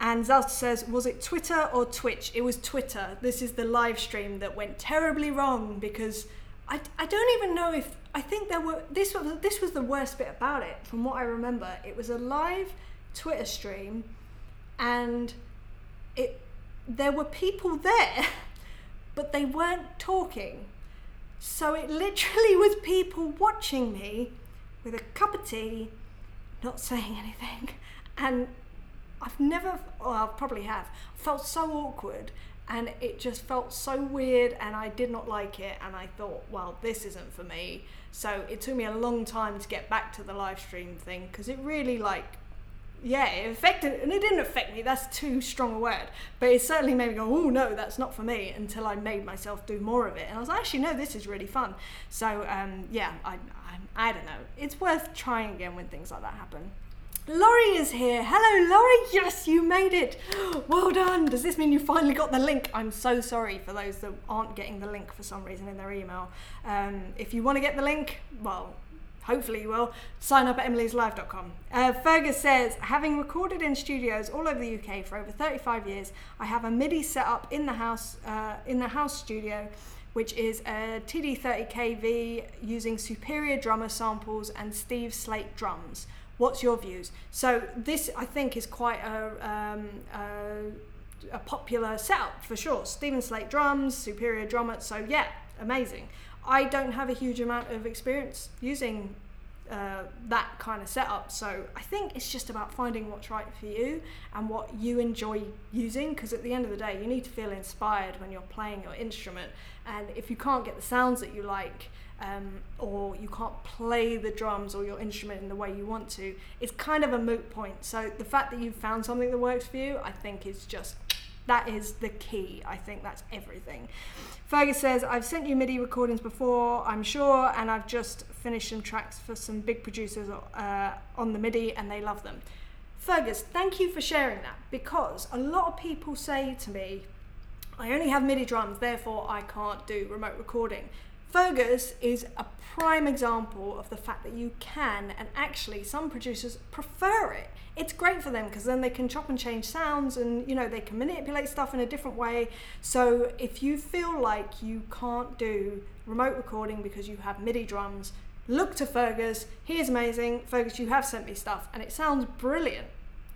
And Zalta says, was it Twitter or Twitch? It was Twitter. This is the live stream that went terribly wrong because I, I don't even know if I think there were this was this was the worst bit about it from what I remember. It was a live Twitter stream and it there were people there, but they weren't talking. So it literally was people watching me with a cup of tea, not saying anything. And I've never, well, I probably have, felt so awkward and it just felt so weird and I did not like it. And I thought, well, this isn't for me. So it took me a long time to get back to the live stream thing because it really like yeah, it affected, and it didn't affect me. That's too strong a word, but it certainly made me go, "Oh no, that's not for me." Until I made myself do more of it, and I was like, actually, no, this is really fun. So um, yeah, I, I, don't know. It's worth trying again when things like that happen. Laurie is here. Hello, Laurie. Yes, you made it. Well done. Does this mean you finally got the link? I'm so sorry for those that aren't getting the link for some reason in their email. Um, if you want to get the link, well, hopefully you will, sign up at emilyslive.com. Uh, Fergus says, having recorded in studios all over the UK for over 35 years, I have a MIDI setup in the house, uh, in the house studio, which is a TD30KV using Superior drummer samples and Steve Slate drums. What's your views? So this, I think, is quite a, um, a, a popular setup for sure. Steven Slate drums, Superior drummer. So yeah, amazing. I don't have a huge amount of experience using uh, that kind of setup. So I think it's just about finding what's right for you and what you enjoy using. Because at the end of the day, you need to feel inspired when you're playing your instrument. And if you can't get the sounds that you like, um, or you can't play the drums or your instrument in the way you want to, it's kind of a moot point. So the fact that you've found something that works for you, I think, is just That is the key. I think that's everything. Fergus says, I've sent you MIDI recordings before, I'm sure, and I've just finished some tracks for some big producers uh, on the MIDI and they love them. Fergus, thank you for sharing that because a lot of people say to me, I only have MIDI drums, therefore I can't do remote recording. Fergus is a prime example of the fact that you can, and actually, some producers prefer it. It's great for them because then they can chop and change sounds and you know they can manipulate stuff in a different way. So, if you feel like you can't do remote recording because you have MIDI drums, look to Fergus. He is amazing. Fergus, you have sent me stuff and it sounds brilliant.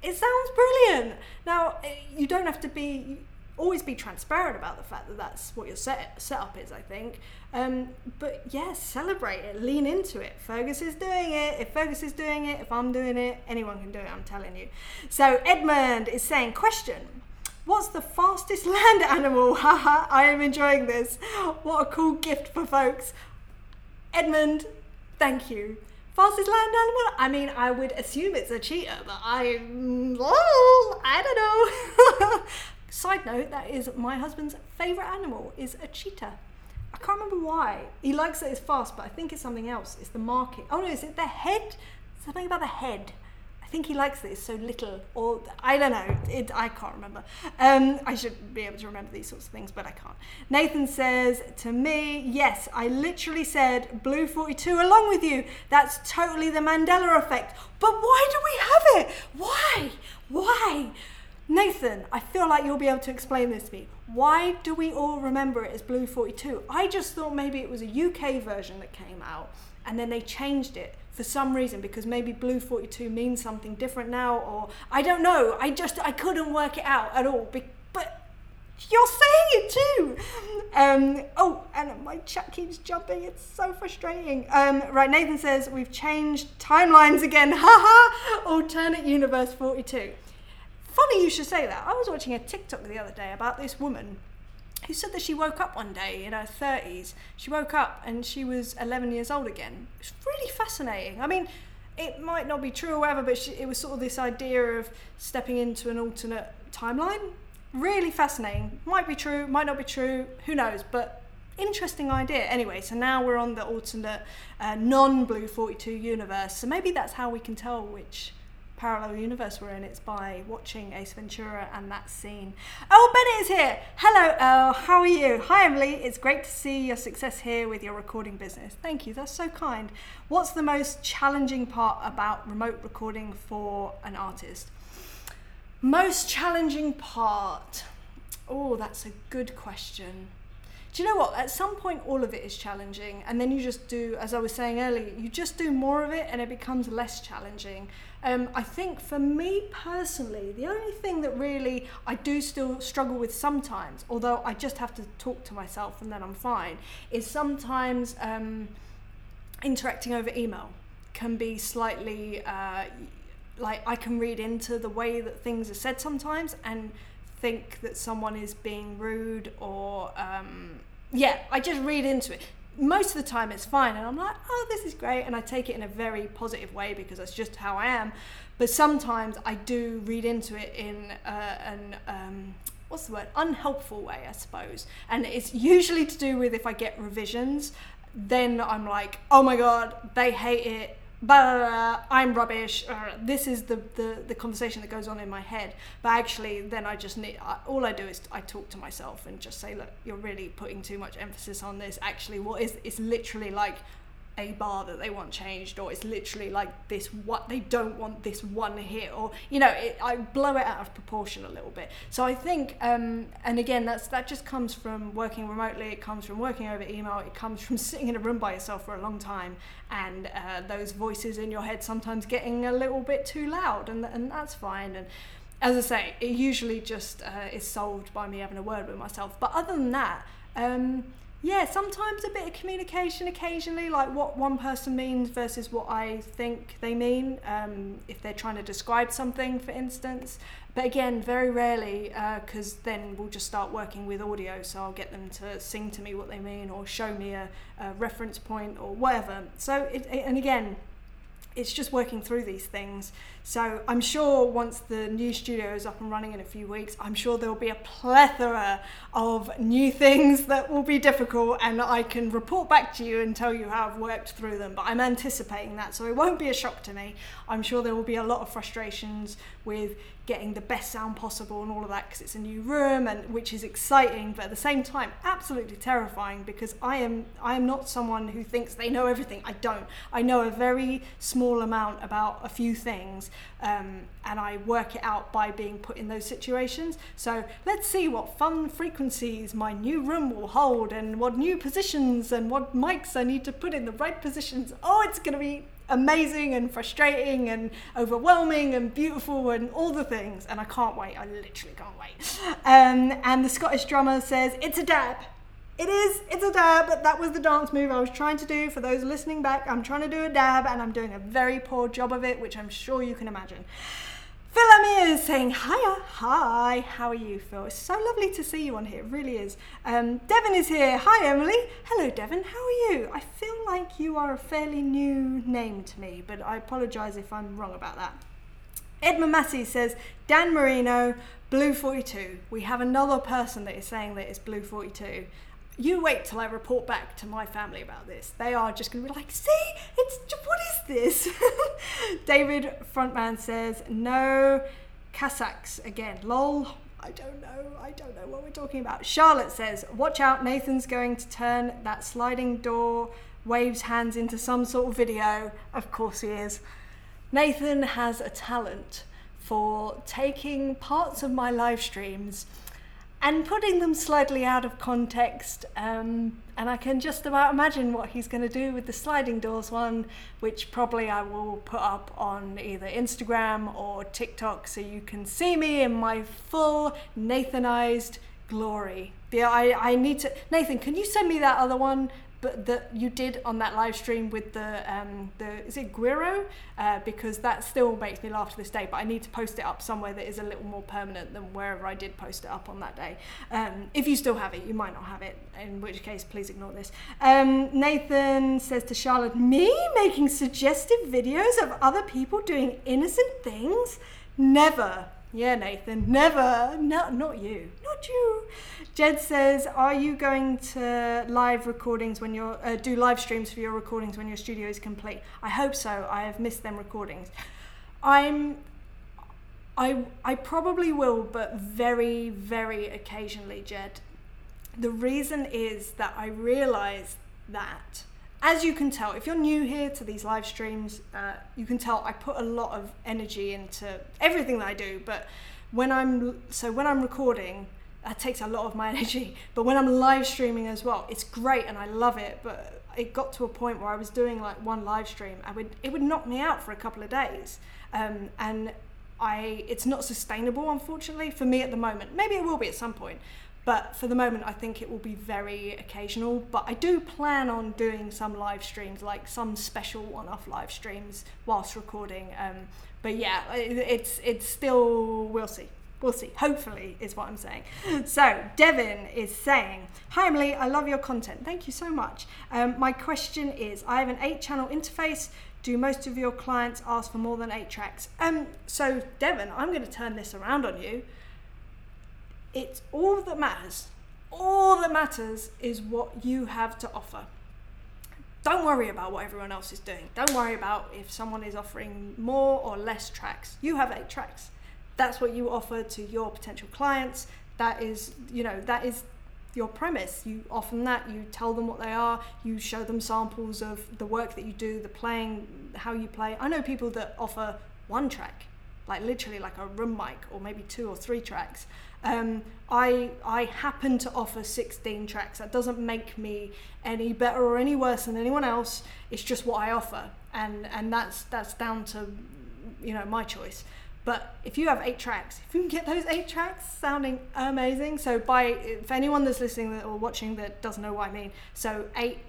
It sounds brilliant. Now, eh, you don't have to be always be transparent about the fact that that's what your set setup is. I think, um, but yeah, celebrate it, lean into it. Fergus is doing it. If Fergus is doing it, if I'm doing it, anyone can do it. I'm telling you. So Edmund is saying, question. What's the fastest land animal? Haha, I am enjoying this. What a cool gift for folks. Edmund, thank you. Fastest land animal? I mean, I would assume it's a cheetah, but I, oh, I don't know. Side note, that is my husband's favourite animal is a cheetah. I can't remember why. He likes it as fast, but I think it's something else. It's the market. Oh no, is it the head? Something about the head. I think he likes it. It's so little, or I don't know. It, I can't remember. Um, I should be able to remember these sorts of things, but I can't. Nathan says to me, "Yes, I literally said Blue 42 along with you. That's totally the Mandela effect. But why do we have it? Why? Why?" Nathan, I feel like you'll be able to explain this to me. Why do we all remember it as Blue 42? I just thought maybe it was a UK version that came out and then they changed it for some reason because maybe Blue 42 means something different now or I don't know. I just I couldn't work it out at all. But you're saying it too. Um, oh, and my chat keeps jumping. It's so frustrating. Um, right, Nathan says we've changed timelines again. Haha. Alternate universe 42. Funny you should say that. I was watching a TikTok the other day about this woman who said that she woke up one day in her 30s. She woke up and she was 11 years old again. It's really fascinating. I mean, it might not be true or whatever, but she, it was sort of this idea of stepping into an alternate timeline. Really fascinating. Might be true, might not be true, who knows, but interesting idea. Anyway, so now we're on the alternate uh, non Blue 42 universe, so maybe that's how we can tell which parallel universe we're in. It's by watching Ace Ventura and that scene. Oh, Bennett is here. Hello, Elle. How are you? Hi, Emily. It's great to see your success here with your recording business. Thank you. That's so kind. What's the most challenging part about remote recording for an artist? Most challenging part. Oh, that's a good question. Do you know what? At some point, all of it is challenging, and then you just do, as I was saying earlier, you just do more of it, and it becomes less challenging. Um, I think for me personally, the only thing that really I do still struggle with sometimes, although I just have to talk to myself and then I'm fine, is sometimes um, interacting over email can be slightly uh, like I can read into the way that things are said sometimes and think that someone is being rude or um, yeah, I just read into it. Most of the time it's fine and i'm like oh this is great and i take it in a very positive way because that's just how i am. But sometimes i do read into it in uh, an um, what's the word? Unhelpful way i suppose. And it's usually to do with if i get revisions then i'm like oh my god they hate it but I'm rubbish. Uh, this is the, the, the conversation that goes on in my head. But actually, then I just need, I, all I do is I talk to myself and just say, look, you're really putting too much emphasis on this. Actually, what is, it's literally like a bar that they want changed or it's literally like this what they don't want this one hit or you know it, I blow it out of proportion a little bit. So I think um, and again that's that just comes from working remotely it comes from working over email it comes from sitting in a room by yourself for a long time and uh, those voices in your head sometimes getting a little bit too loud and, and that's fine and as I say it usually just uh, is solved by me having a word with myself. But other than that um, yeah, sometimes a bit of communication occasionally, like what one person means versus what I think they mean, um, if they're trying to describe something, for instance. But again, very rarely, because uh, then we'll just start working with audio, so I'll get them to sing to me what they mean or show me a, a reference point or whatever. So, it, and again, it's just working through these things. So I'm sure once the new studio is up and running in a few weeks, I'm sure there'll be a plethora of new things that will be difficult, and I can report back to you and tell you how I've worked through them. But I'm anticipating that, so it won't be a shock to me. I'm sure there will be a lot of frustrations with getting the best sound possible and all of that because it's a new room and which is exciting but at the same time absolutely terrifying because I am I am not someone who thinks they know everything I don't I know a very small amount about a few things um, and I work it out by being put in those situations so let's see what fun frequencies my new room will hold and what new positions and what mics I need to put in the right positions oh it's going to be amazing and frustrating and overwhelming and beautiful and all the things. And I can't wait. I literally can't wait. Um, and the Scottish drummer says, It's a dab. It is, it's a dab. That was the dance move I was trying to do. For those listening back, I'm trying to do a dab and I'm doing a very poor job of it, which I'm sure you can imagine. Phil is saying, Hiya, hi, how are you, Phil? It's so lovely to see you on here, it really is. Um, Devon is here. Hi, Emily. Hello, Devon, how are you? I feel like you are a fairly new name to me, but I apologise if I'm wrong about that. Edmund Massey says, Dan Marino, Blue 42. We have another person that is saying that it's Blue 42 you wait till I report back to my family about this. They are just going to be like, see, it's what is this? David Frontman says, no Kazakhs again. Lol. I don't know. I don't know what we're talking about. Charlotte says, watch out, Nathan's going to turn that sliding door, waves hands into some sort of video. Of course he is. Nathan has a talent for taking parts of my live streams and putting them slightly out of context. Um, and I can just about imagine what he's going to do with the sliding doors one, which probably I will put up on either Instagram or TikTok so you can see me in my full Nathanized glory. Yeah, I, I need to. Nathan, can you send me that other one? But that you did on that live stream with the um, the is it Guiro uh, because that still makes me laugh to this day. But I need to post it up somewhere that is a little more permanent than wherever I did post it up on that day. Um, if you still have it, you might not have it. In which case, please ignore this. Um, Nathan says to Charlotte, "Me making suggestive videos of other people doing innocent things." Never. Yeah, Nathan, never. No, not you. Not you. Jed says, "Are you going to live recordings when you're uh, do live streams for your recordings when your studio is complete?" I hope so. I have missed them recordings. I'm I I probably will, but very very occasionally, Jed. The reason is that I realize that as you can tell, if you're new here to these live streams, uh, you can tell I put a lot of energy into everything that I do. But when I'm so when I'm recording, that takes a lot of my energy. But when I'm live streaming as well, it's great and I love it. But it got to a point where I was doing like one live stream, I would it would knock me out for a couple of days, um, and I it's not sustainable unfortunately for me at the moment. Maybe it will be at some point. But for the moment, I think it will be very occasional. But I do plan on doing some live streams, like some special one-off live streams whilst recording. Um, but yeah, it, it's it's still we'll see. We'll see. Hopefully, is what I'm saying. So, Devin is saying, Hi Emily, I love your content. Thank you so much. Um, my question is I have an eight channel interface. Do most of your clients ask for more than eight tracks? Um, so, Devin, I'm going to turn this around on you it's all that matters. All that matters is what you have to offer. Don't worry about what everyone else is doing. Don't worry about if someone is offering more or less tracks. You have eight tracks. That's what you offer to your potential clients. That is, you know, that is your premise. You offer that, you tell them what they are, you show them samples of the work that you do, the playing, how you play. I know people that offer one track, like literally like a room mic or maybe two or three tracks um, I I happen to offer 16 tracks. That doesn't make me any better or any worse than anyone else. It's just what I offer, and and that's that's down to you know my choice. But if you have eight tracks, if you can get those eight tracks sounding amazing, so by for anyone that's listening or watching that doesn't know what I mean, so eight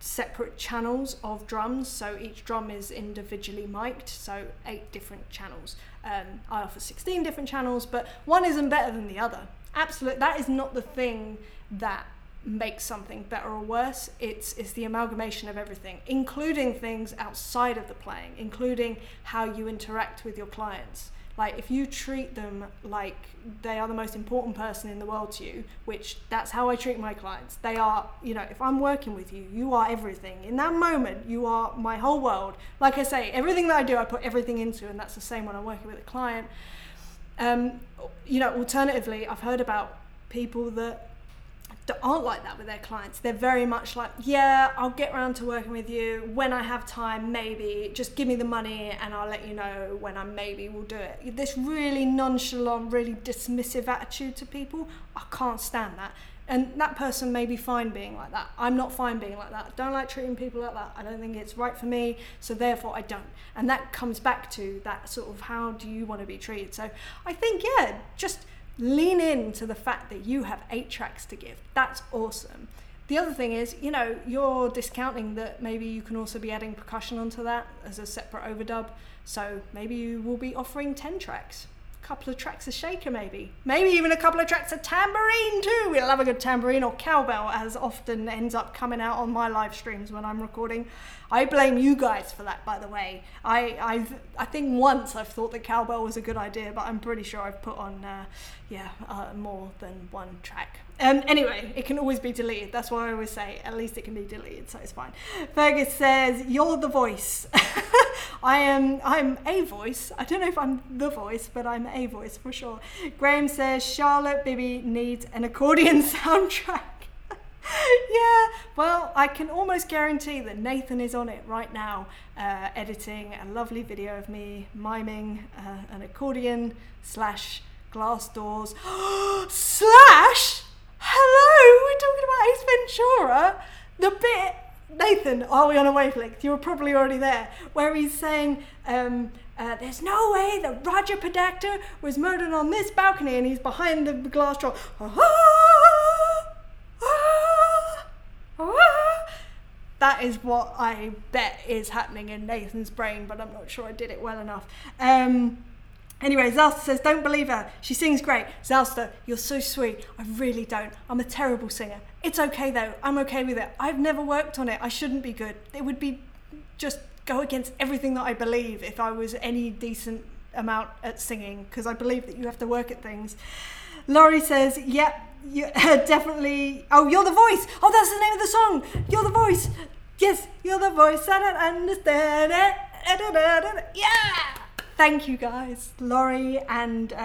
separate channels of drums. So each drum is individually mic'd, so eight different channels. Um, I offer 16 different channels, but one isn't better than the other. Absolutely, that is not the thing that makes something better or worse. It's it's the amalgamation of everything, including things outside of the playing, including how you interact with your clients. Like if you treat them like they are the most important person in the world to you, which that's how I treat my clients. They are, you know, if I'm working with you, you are everything. In that moment, you are my whole world. Like I say, everything that I do, I put everything into, and that's the same when I'm working with a client. Um, you know, alternatively, I've heard about people that aren't like that with their clients. They're very much like, yeah, I'll get around to working with you when I have time, maybe. Just give me the money and I'll let you know when I maybe will do it. This really nonchalant, really dismissive attitude to people, I can't stand that. And that person may be fine being like that. I'm not fine being like that. I don't like treating people like that. I don't think it's right for me, so therefore I don't. And that comes back to that sort of how do you want to be treated. So I think, yeah, just lean into the fact that you have eight tracks to give. That's awesome. The other thing is, you know, you're discounting that maybe you can also be adding percussion onto that as a separate overdub. So maybe you will be offering 10 tracks. A couple of tracks of shaker, maybe. Maybe even a couple of tracks of tambourine, too. We love a good tambourine or cowbell, as often ends up coming out on my live streams when I'm recording. I blame you guys for that, by the way. I I've, I think once I've thought that cowbell was a good idea, but I'm pretty sure I've put on uh, yeah uh, more than one track. Um, anyway, it can always be deleted. That's why I always say at least it can be deleted, so it's fine. Fergus says you're the voice. I am I'm a voice. I don't know if I'm the voice, but I'm a voice for sure. Graham says Charlotte Bibby needs an accordion soundtrack. yeah, well, I can almost guarantee that Nathan is on it right now, uh, editing a lovely video of me miming uh, an accordion slash glass doors slash. Hello, we're talking about Ace Ventura. The bit Nathan, are we on a wavelength? You were probably already there, where he's saying. Um, uh, there's no way that Roger Podacter was murdered on this balcony and he's behind the glass door. Ah! That is what I bet is happening in Nathan's brain, but I'm not sure I did it well enough. Um, anyway, Zalsta says, Don't believe her. She sings great. Zalsta, you're so sweet. I really don't. I'm a terrible singer. It's okay though. I'm okay with it. I've never worked on it. I shouldn't be good. It would be just go against everything that I believe if I was any decent amount at singing, because I believe that you have to work at things. Laurie says, Yep, you definitely. Oh, you're the voice. Oh, that's the name of the song. You're the voice. Yes, you're the voice. I don't understand it. Yeah. Thank you guys, Laurie and uh,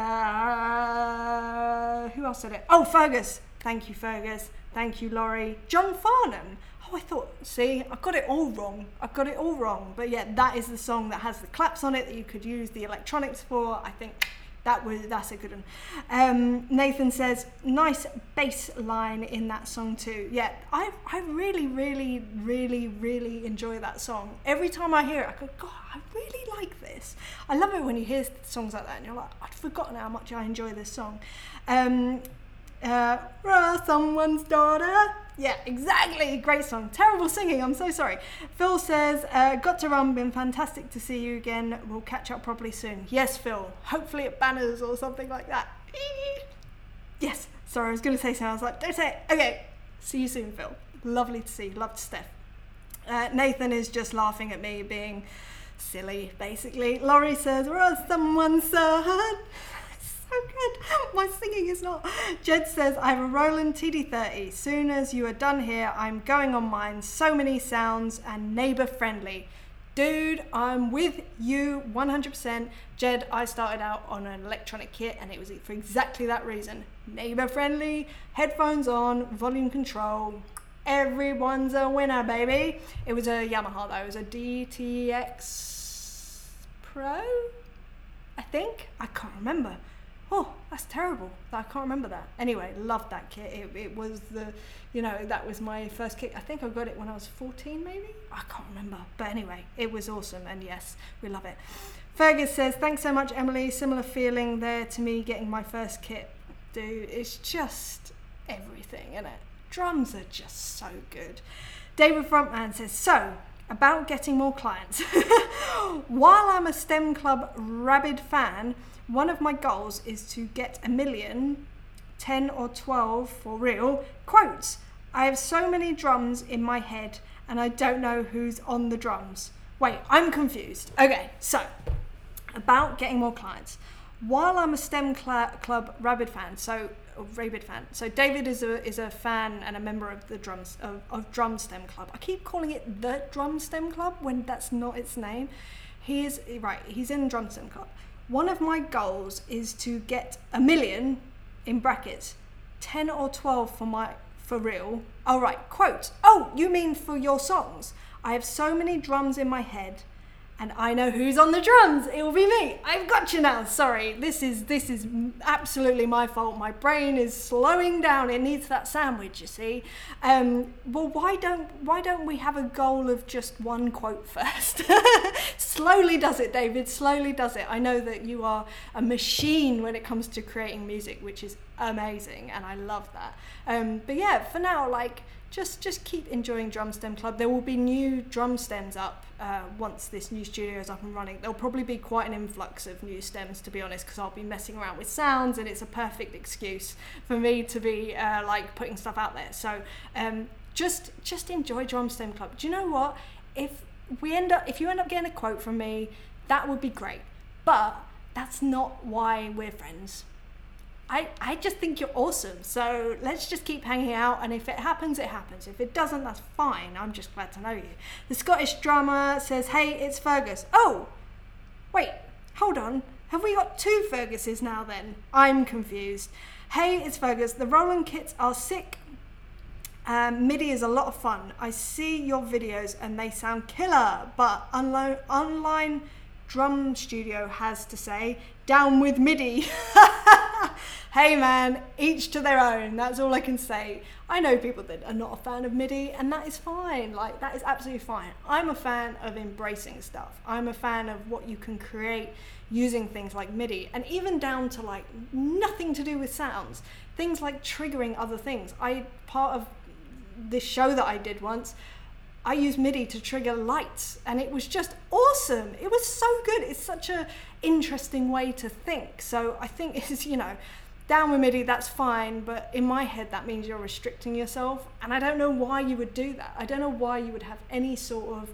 who else said it? Oh, Fergus. Thank you, Fergus. Thank you, Laurie. John Farnham. Oh, I thought, see, I got it all wrong. I got it all wrong. But yeah, that is the song that has the claps on it that you could use the electronics for. I think that was that's a good one. Um, Nathan says nice bass line in that song too. Yeah, I I really really really really enjoy that song. Every time I hear it, I go, God, I really like this. I love it when you hear songs like that and you're like, I'd forgotten how much I enjoy this song. Um, uh, someone's daughter. Yeah, exactly. Great song. Terrible singing. I'm so sorry. Phil says, uh, "Got to run. Been fantastic to see you again. We'll catch up properly soon." Yes, Phil. Hopefully at Banners or something like that. yes. Sorry, I was going to say something. I was like, "Don't say it." Okay. See you soon, Phil. Lovely to see. Loved Steph. Uh, Nathan is just laughing at me being silly, basically. Laurie says, "We're someone's son." So good. My singing is not. Jed says, I have a Roland TD30. Soon as you are done here, I'm going on mine. So many sounds and neighbor friendly. Dude, I'm with you 100%. Jed, I started out on an electronic kit and it was for exactly that reason. Neighbor friendly, headphones on, volume control. Everyone's a winner, baby. It was a Yamaha though. It was a DTX Pro, I think. I can't remember oh, that's terrible. I can't remember that. Anyway, loved that kit. It, it was the, you know, that was my first kit. I think I got it when I was 14, maybe? I can't remember. But anyway, it was awesome. And yes, we love it. Fergus says, thanks so much, Emily. Similar feeling there to me getting my first kit. Dude, it's just everything, isn't it? Drums are just so good. David Frontman says, so, about getting more clients. While I'm a STEM Club rabid fan, one of my goals is to get a million, 10 or 12 for real, quotes. I have so many drums in my head and I don't know who's on the drums. Wait, I'm confused. Okay, so about getting more clients. While I'm a STEM cl- Club Rabid fan, so Rabid fan, so David is a is a fan and a member of the drums of, of Drum STEM Club. I keep calling it the Drum STEM Club when that's not its name. He is right. He's in Drum STEM Club. One of my goals is to get a million in brackets, ten or twelve for my for real. All right, quote. Oh, you mean for your songs? I have so many drums in my head and I know who's on the drums. It will be me. I've got you now. Sorry, this is this is absolutely my fault. My brain is slowing down. It needs that sandwich, you see. Um, well, why don't why don't we have a goal of just one quote first? Slowly does it, David. Slowly does it. I know that you are a machine when it comes to creating music, which is amazing, and I love that. Um, but yeah, for now, like just just keep enjoying Drum STEM Club. There will be new drum stems up uh, once this new studio is up and running. There'll probably be quite an influx of new stems, to be honest, because I'll be messing around with sounds, and it's a perfect excuse for me to be uh, like putting stuff out there. So um, just just enjoy Drum STEM Club. Do you know what? If we end up if you end up getting a quote from me, that would be great. But that's not why we're friends. I, I just think you're awesome. So let's just keep hanging out. And if it happens, it happens. If it doesn't, that's fine. I'm just glad to know you. The Scottish drummer says, Hey, it's Fergus. Oh, wait, hold on. Have we got two Ferguses now then? I'm confused. Hey, it's Fergus. The Roland kits are sick. Um, MIDI is a lot of fun. I see your videos and they sound killer, but online, online drum studio has to say, down with MIDI. hey man, each to their own. That's all I can say. I know people that are not a fan of MIDI, and that is fine. Like, that is absolutely fine. I'm a fan of embracing stuff. I'm a fan of what you can create using things like MIDI, and even down to like nothing to do with sounds. Things like triggering other things. I, part of this show that I did once, I used MIDI to trigger lights and it was just awesome. It was so good. It's such a interesting way to think. So I think it's, you know, down with MIDI, that's fine, but in my head, that means you're restricting yourself. And I don't know why you would do that. I don't know why you would have any sort of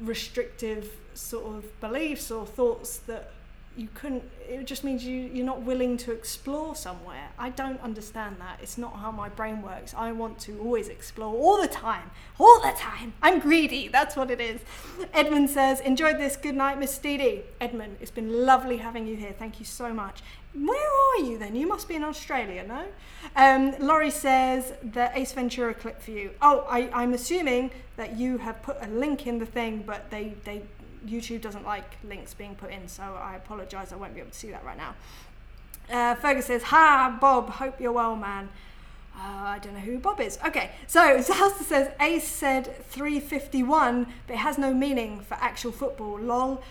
restrictive sort of beliefs or thoughts that you couldn't it just means you you're not willing to explore somewhere. I don't understand that. It's not how my brain works. I want to always explore all the time. All the time. I'm greedy. That's what it is. Edmund says enjoyed this. Good night miss Steedy. edmund it's been lovely having you here. Thank you so much. Where are you then? You must be in australia no? Um, laurie says the ace ventura clip for you. Oh I, i'm assuming that you have put a link in the thing but they they YouTube doesn't like links being put in, so I apologise. I won't be able to see that right now. Uh, Fergus says, "Ha, Bob. Hope you're well, man." Uh, I don't know who Bob is. Okay, so Zalsta says Ace said 351, but it has no meaning for actual football. Lol.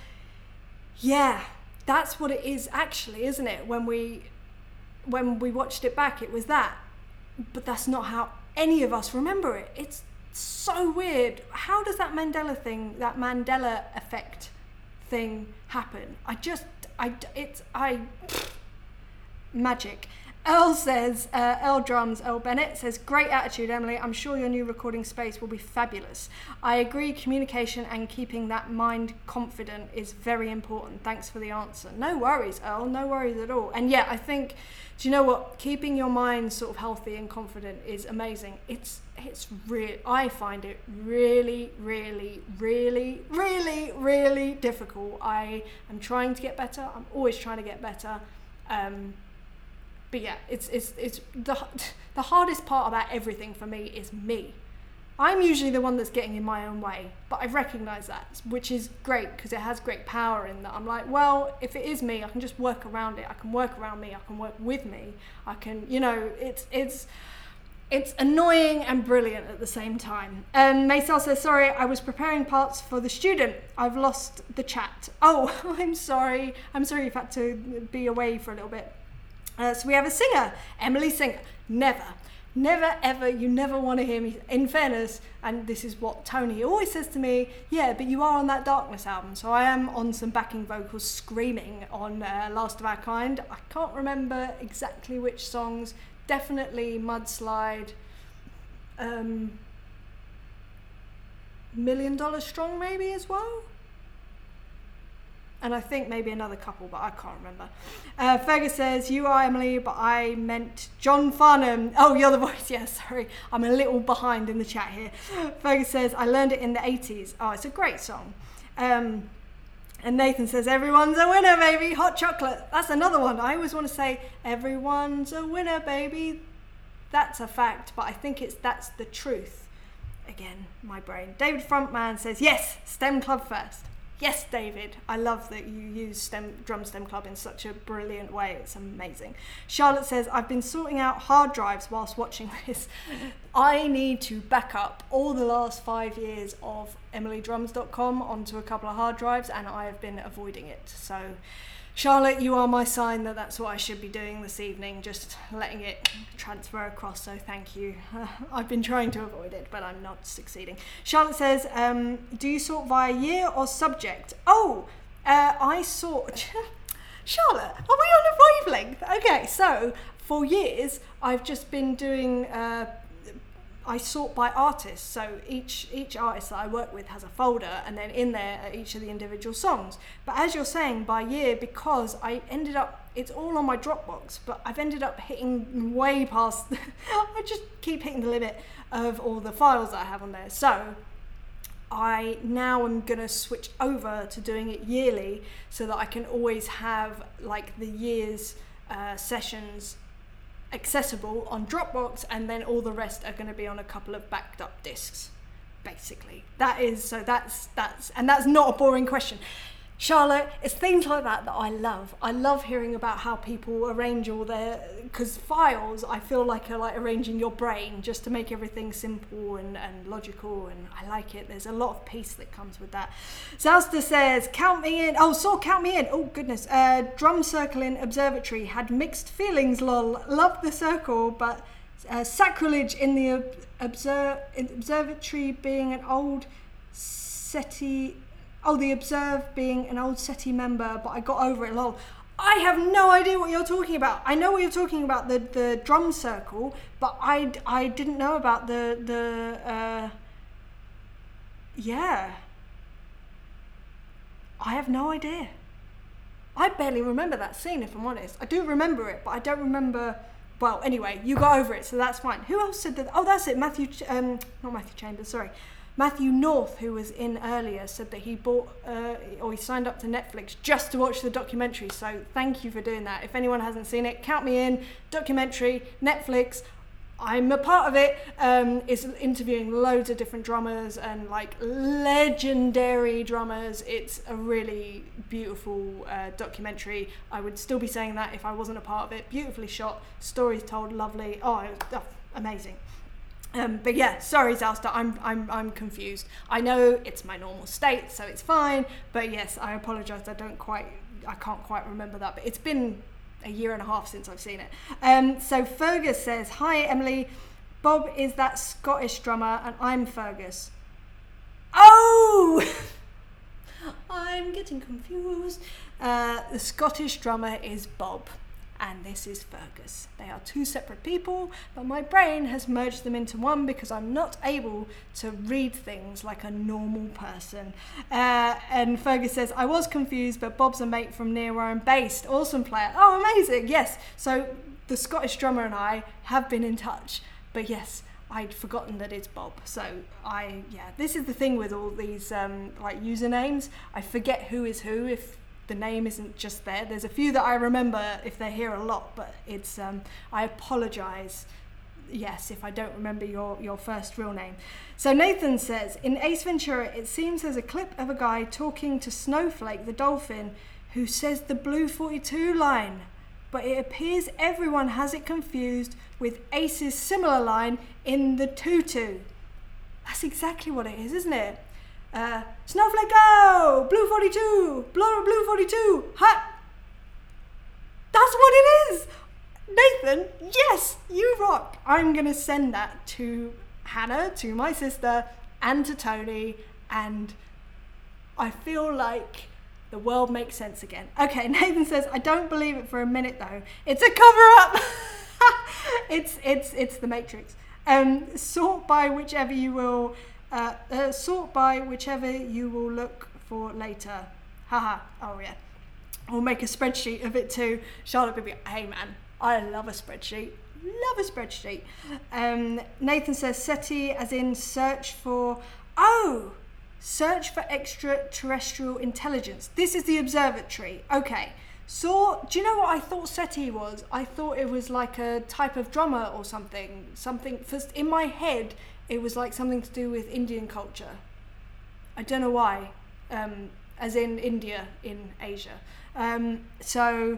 Yeah, that's what it is actually, isn't it? When we when we watched it back, it was that. But that's not how any of us remember it. It's so weird. How does that Mandela thing, that Mandela effect thing happen? I just, I, it's, I, magic. Earl says, uh, Earl Drums, Earl Bennett says, great attitude, Emily. I'm sure your new recording space will be fabulous. I agree, communication and keeping that mind confident is very important. Thanks for the answer. No worries, Earl, no worries at all. And yeah, I think, do you know what? Keeping your mind sort of healthy and confident is amazing. It's, it's real, I find it really, really, really, really, really difficult. I am trying to get better. I'm always trying to get better. Um, but yeah, it's it's it's the the hardest part about everything for me is me. I'm usually the one that's getting in my own way, but I recognise that, which is great because it has great power in that. I'm like, well, if it is me, I can just work around it. I can work around me. I can work with me. I can, you know, it's it's it's annoying and brilliant at the same time. Um, Maysel says, sorry, I was preparing parts for the student. I've lost the chat. Oh, I'm sorry. I'm sorry you've had to be away for a little bit. Uh, so we have a singer, Emily Singer. Never, never, ever, you never want to hear me. In fairness, and this is what Tony always says to me, yeah, but you are on that Darkness album. So I am on some backing vocals screaming on uh, Last of Our Kind. I can't remember exactly which songs. Definitely Mudslide. um, Million Dollar Strong maybe as well. And I think maybe another couple, but I can't remember. Uh, Fergus says, You are Emily, but I meant John Farnham. Oh, you're the voice. Yeah, sorry. I'm a little behind in the chat here. Fergus says, I learned it in the 80s. Oh, it's a great song. Um, and Nathan says, Everyone's a winner, baby. Hot chocolate. That's another one. I always want to say, Everyone's a winner, baby. That's a fact, but I think it's that's the truth. Again, my brain. David Frontman says, Yes, STEM Club first. Yes, David, I love that you use STEM, Drum STEM Club in such a brilliant way. It's amazing. Charlotte says, I've been sorting out hard drives whilst watching this. I need to back up all the last five years of emilydrums.com onto a couple of hard drives, and I have been avoiding it. So, Charlotte, you are my sign that that's what I should be doing this evening, just letting it transfer across. So thank you. I've been trying to avoid it, but I'm not succeeding. Charlotte says, um, "Do you sort via year or subject?" Oh, uh, I sort. Charlotte, are we on a wavelength? Okay, so for years I've just been doing. Uh, I sort by artist. So each each artist that I work with has a folder, and then in there are each of the individual songs. But as you're saying, by year, because I ended up, it's all on my Dropbox, but I've ended up hitting way past. I just keep hitting the limit of all the files that I have on there. So I now am gonna switch over to doing it yearly, so that I can always have like the year's uh, sessions accessible on Dropbox, and then all the rest are going to be on a couple of backed up discs. Basically, that is so. That's that's and that's not a boring question. Charlotte, it's things like that that I love. I love hearing about how people arrange all their because files I feel like are like arranging your brain just to make everything simple and, and logical and I like it. There's a lot of peace that comes with that. Zalsta says, count me in. Oh, so count me in. Oh goodness. Uh, drum circling observatory had mixed feelings, lol. Loved the circle, but uh, sacrilege in the ob- obser- observatory being an old SETI oh, the Observe being an old SETI member, but I got over it, lol. I have no idea what you're talking about. I know what you're talking about, the, the drum circle, but I, I didn't know about the, the uh, yeah. I have no idea. I barely remember that scene, if I'm honest. I do remember it, but I don't remember. Well, anyway, you got over it, so that's fine. Who else said that? Oh, that's it. Matthew, um, not Matthew Chambers. Sorry, Matthew North, who was in earlier, said that he bought uh, or he signed up to Netflix just to watch the documentary. So thank you for doing that. If anyone hasn't seen it, count me in. Documentary, Netflix. I'm a part of it. Um, is interviewing loads of different drummers and like legendary drummers. It's a really beautiful uh, documentary. I would still be saying that if I wasn't a part of it. Beautifully shot, stories told, lovely. Oh, it was, oh amazing. Um, but yeah, sorry, Zalsta, I'm, I'm, I'm confused. I know it's my normal state, so it's fine. But yes, I apologise. I don't quite, I can't quite remember that. But it's been a year and a half since I've seen it. Um, so Fergus says, "Hi, Emily. Bob is that Scottish drummer, and I'm Fergus." Oh, I'm getting confused. Uh, the Scottish drummer is Bob and this is Fergus. They are two separate people, but my brain has merged them into one because I'm not able to read things like a normal person. Uh, and Fergus says, I was confused, but Bob's a mate from near where I'm based. Awesome player. Oh, amazing. Yes. So the Scottish drummer and I have been in touch. But yes, I'd forgotten that it's Bob. So I, yeah, this is the thing with all these um, like usernames. I forget who is who if the name isn't just there. There's a few that I remember if they're here a lot, but it's um, I apologise. Yes, if I don't remember your, your first real name. So Nathan says in Ace Ventura, it seems there's a clip of a guy talking to Snowflake the dolphin who says the Blue 42 line, but it appears everyone has it confused with Ace's similar line in the tutu. That's exactly what it is, isn't it? Uh, Snowflake go! Blue 42! Blue, blue 42! Hot! That's what it is! Nathan, yes, you rock! I'm gonna send that to Hannah, to my sister, and to Tony, and I feel like the world makes sense again. Okay, Nathan says, I don't believe it for a minute though. It's a cover up! it's it's it's the Matrix. Um, sort by whichever you will, uh, uh, sort by whichever you will look for later. Haha. oh yeah. We'll make a spreadsheet of it too. Charlotte will be, hey man, I love a spreadsheet. Love a spreadsheet. Um, Nathan says SETI as in search for, oh, search for extraterrestrial intelligence. This is the observatory. Okay. So, do you know what I thought SETI was? I thought it was like a type of drummer or something. Something, first in my head, it was like something to do with Indian culture. I don't know why, um, as in India in Asia. Um, so,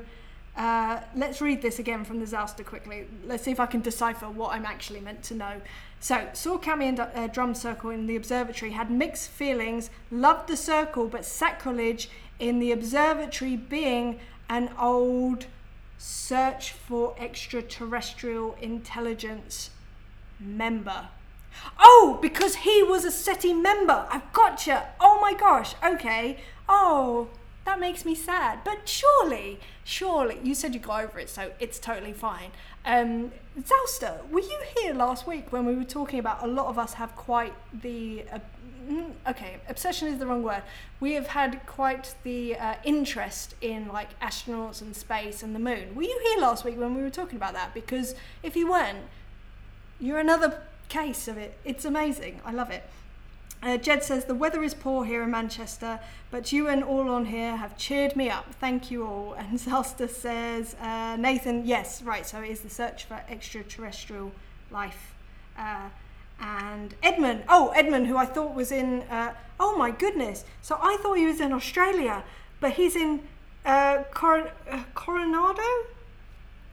uh, let's read this again from the Zouster quickly. Let's see if I can decipher what I'm actually meant to know. So, saw Cami and uh, Drum Circle in the observatory, had mixed feelings, loved the circle, but sacrilege in the observatory being an old search for extraterrestrial intelligence member. Oh, because he was a SETI member. I've gotcha. Oh my gosh. Okay. Oh, that makes me sad. But surely, surely, you said you got over it, so it's totally fine. Um, were you here last week when we were talking about a lot of us have quite the uh, Mm, okay, obsession is the wrong word. We have had quite the uh, interest in like astronauts and space and the moon. Were you here last week when we were talking about that? Because if you weren't, you're another case of it. It's amazing. I love it. Uh, Jed says the weather is poor here in Manchester, but you and all on here have cheered me up. Thank you all. And Zalsta says uh, Nathan, yes, right. So it is the search for extraterrestrial life. Uh, and Edmund. Oh, Edmund, who I thought was in. Uh, oh my goodness! So I thought he was in Australia, but he's in uh, Cor- uh, Coronado,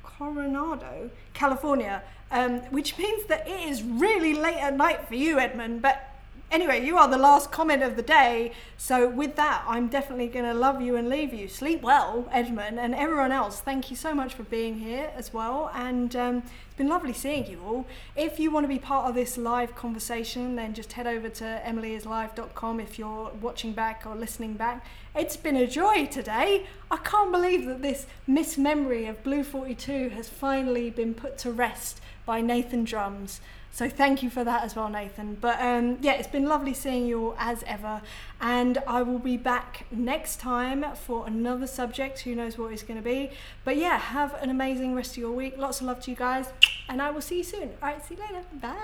Coronado, California, um, which means that it is really late at night for you, Edmund. But Anyway, you are the last comment of the day. So, with that, I'm definitely going to love you and leave you. Sleep well, Edmund, and everyone else. Thank you so much for being here as well. And um, it's been lovely seeing you all. If you want to be part of this live conversation, then just head over to emilyislive.com if you're watching back or listening back. It's been a joy today. I can't believe that this mismemory of Blue 42 has finally been put to rest by Nathan Drums. So thank you for that as well, Nathan. But um, yeah, it's been lovely seeing you all as ever. And I will be back next time for another subject. Who knows what it's going to be. But yeah, have an amazing rest of your week. Lots of love to you guys. And I will see you soon. All right, see you later. Bye.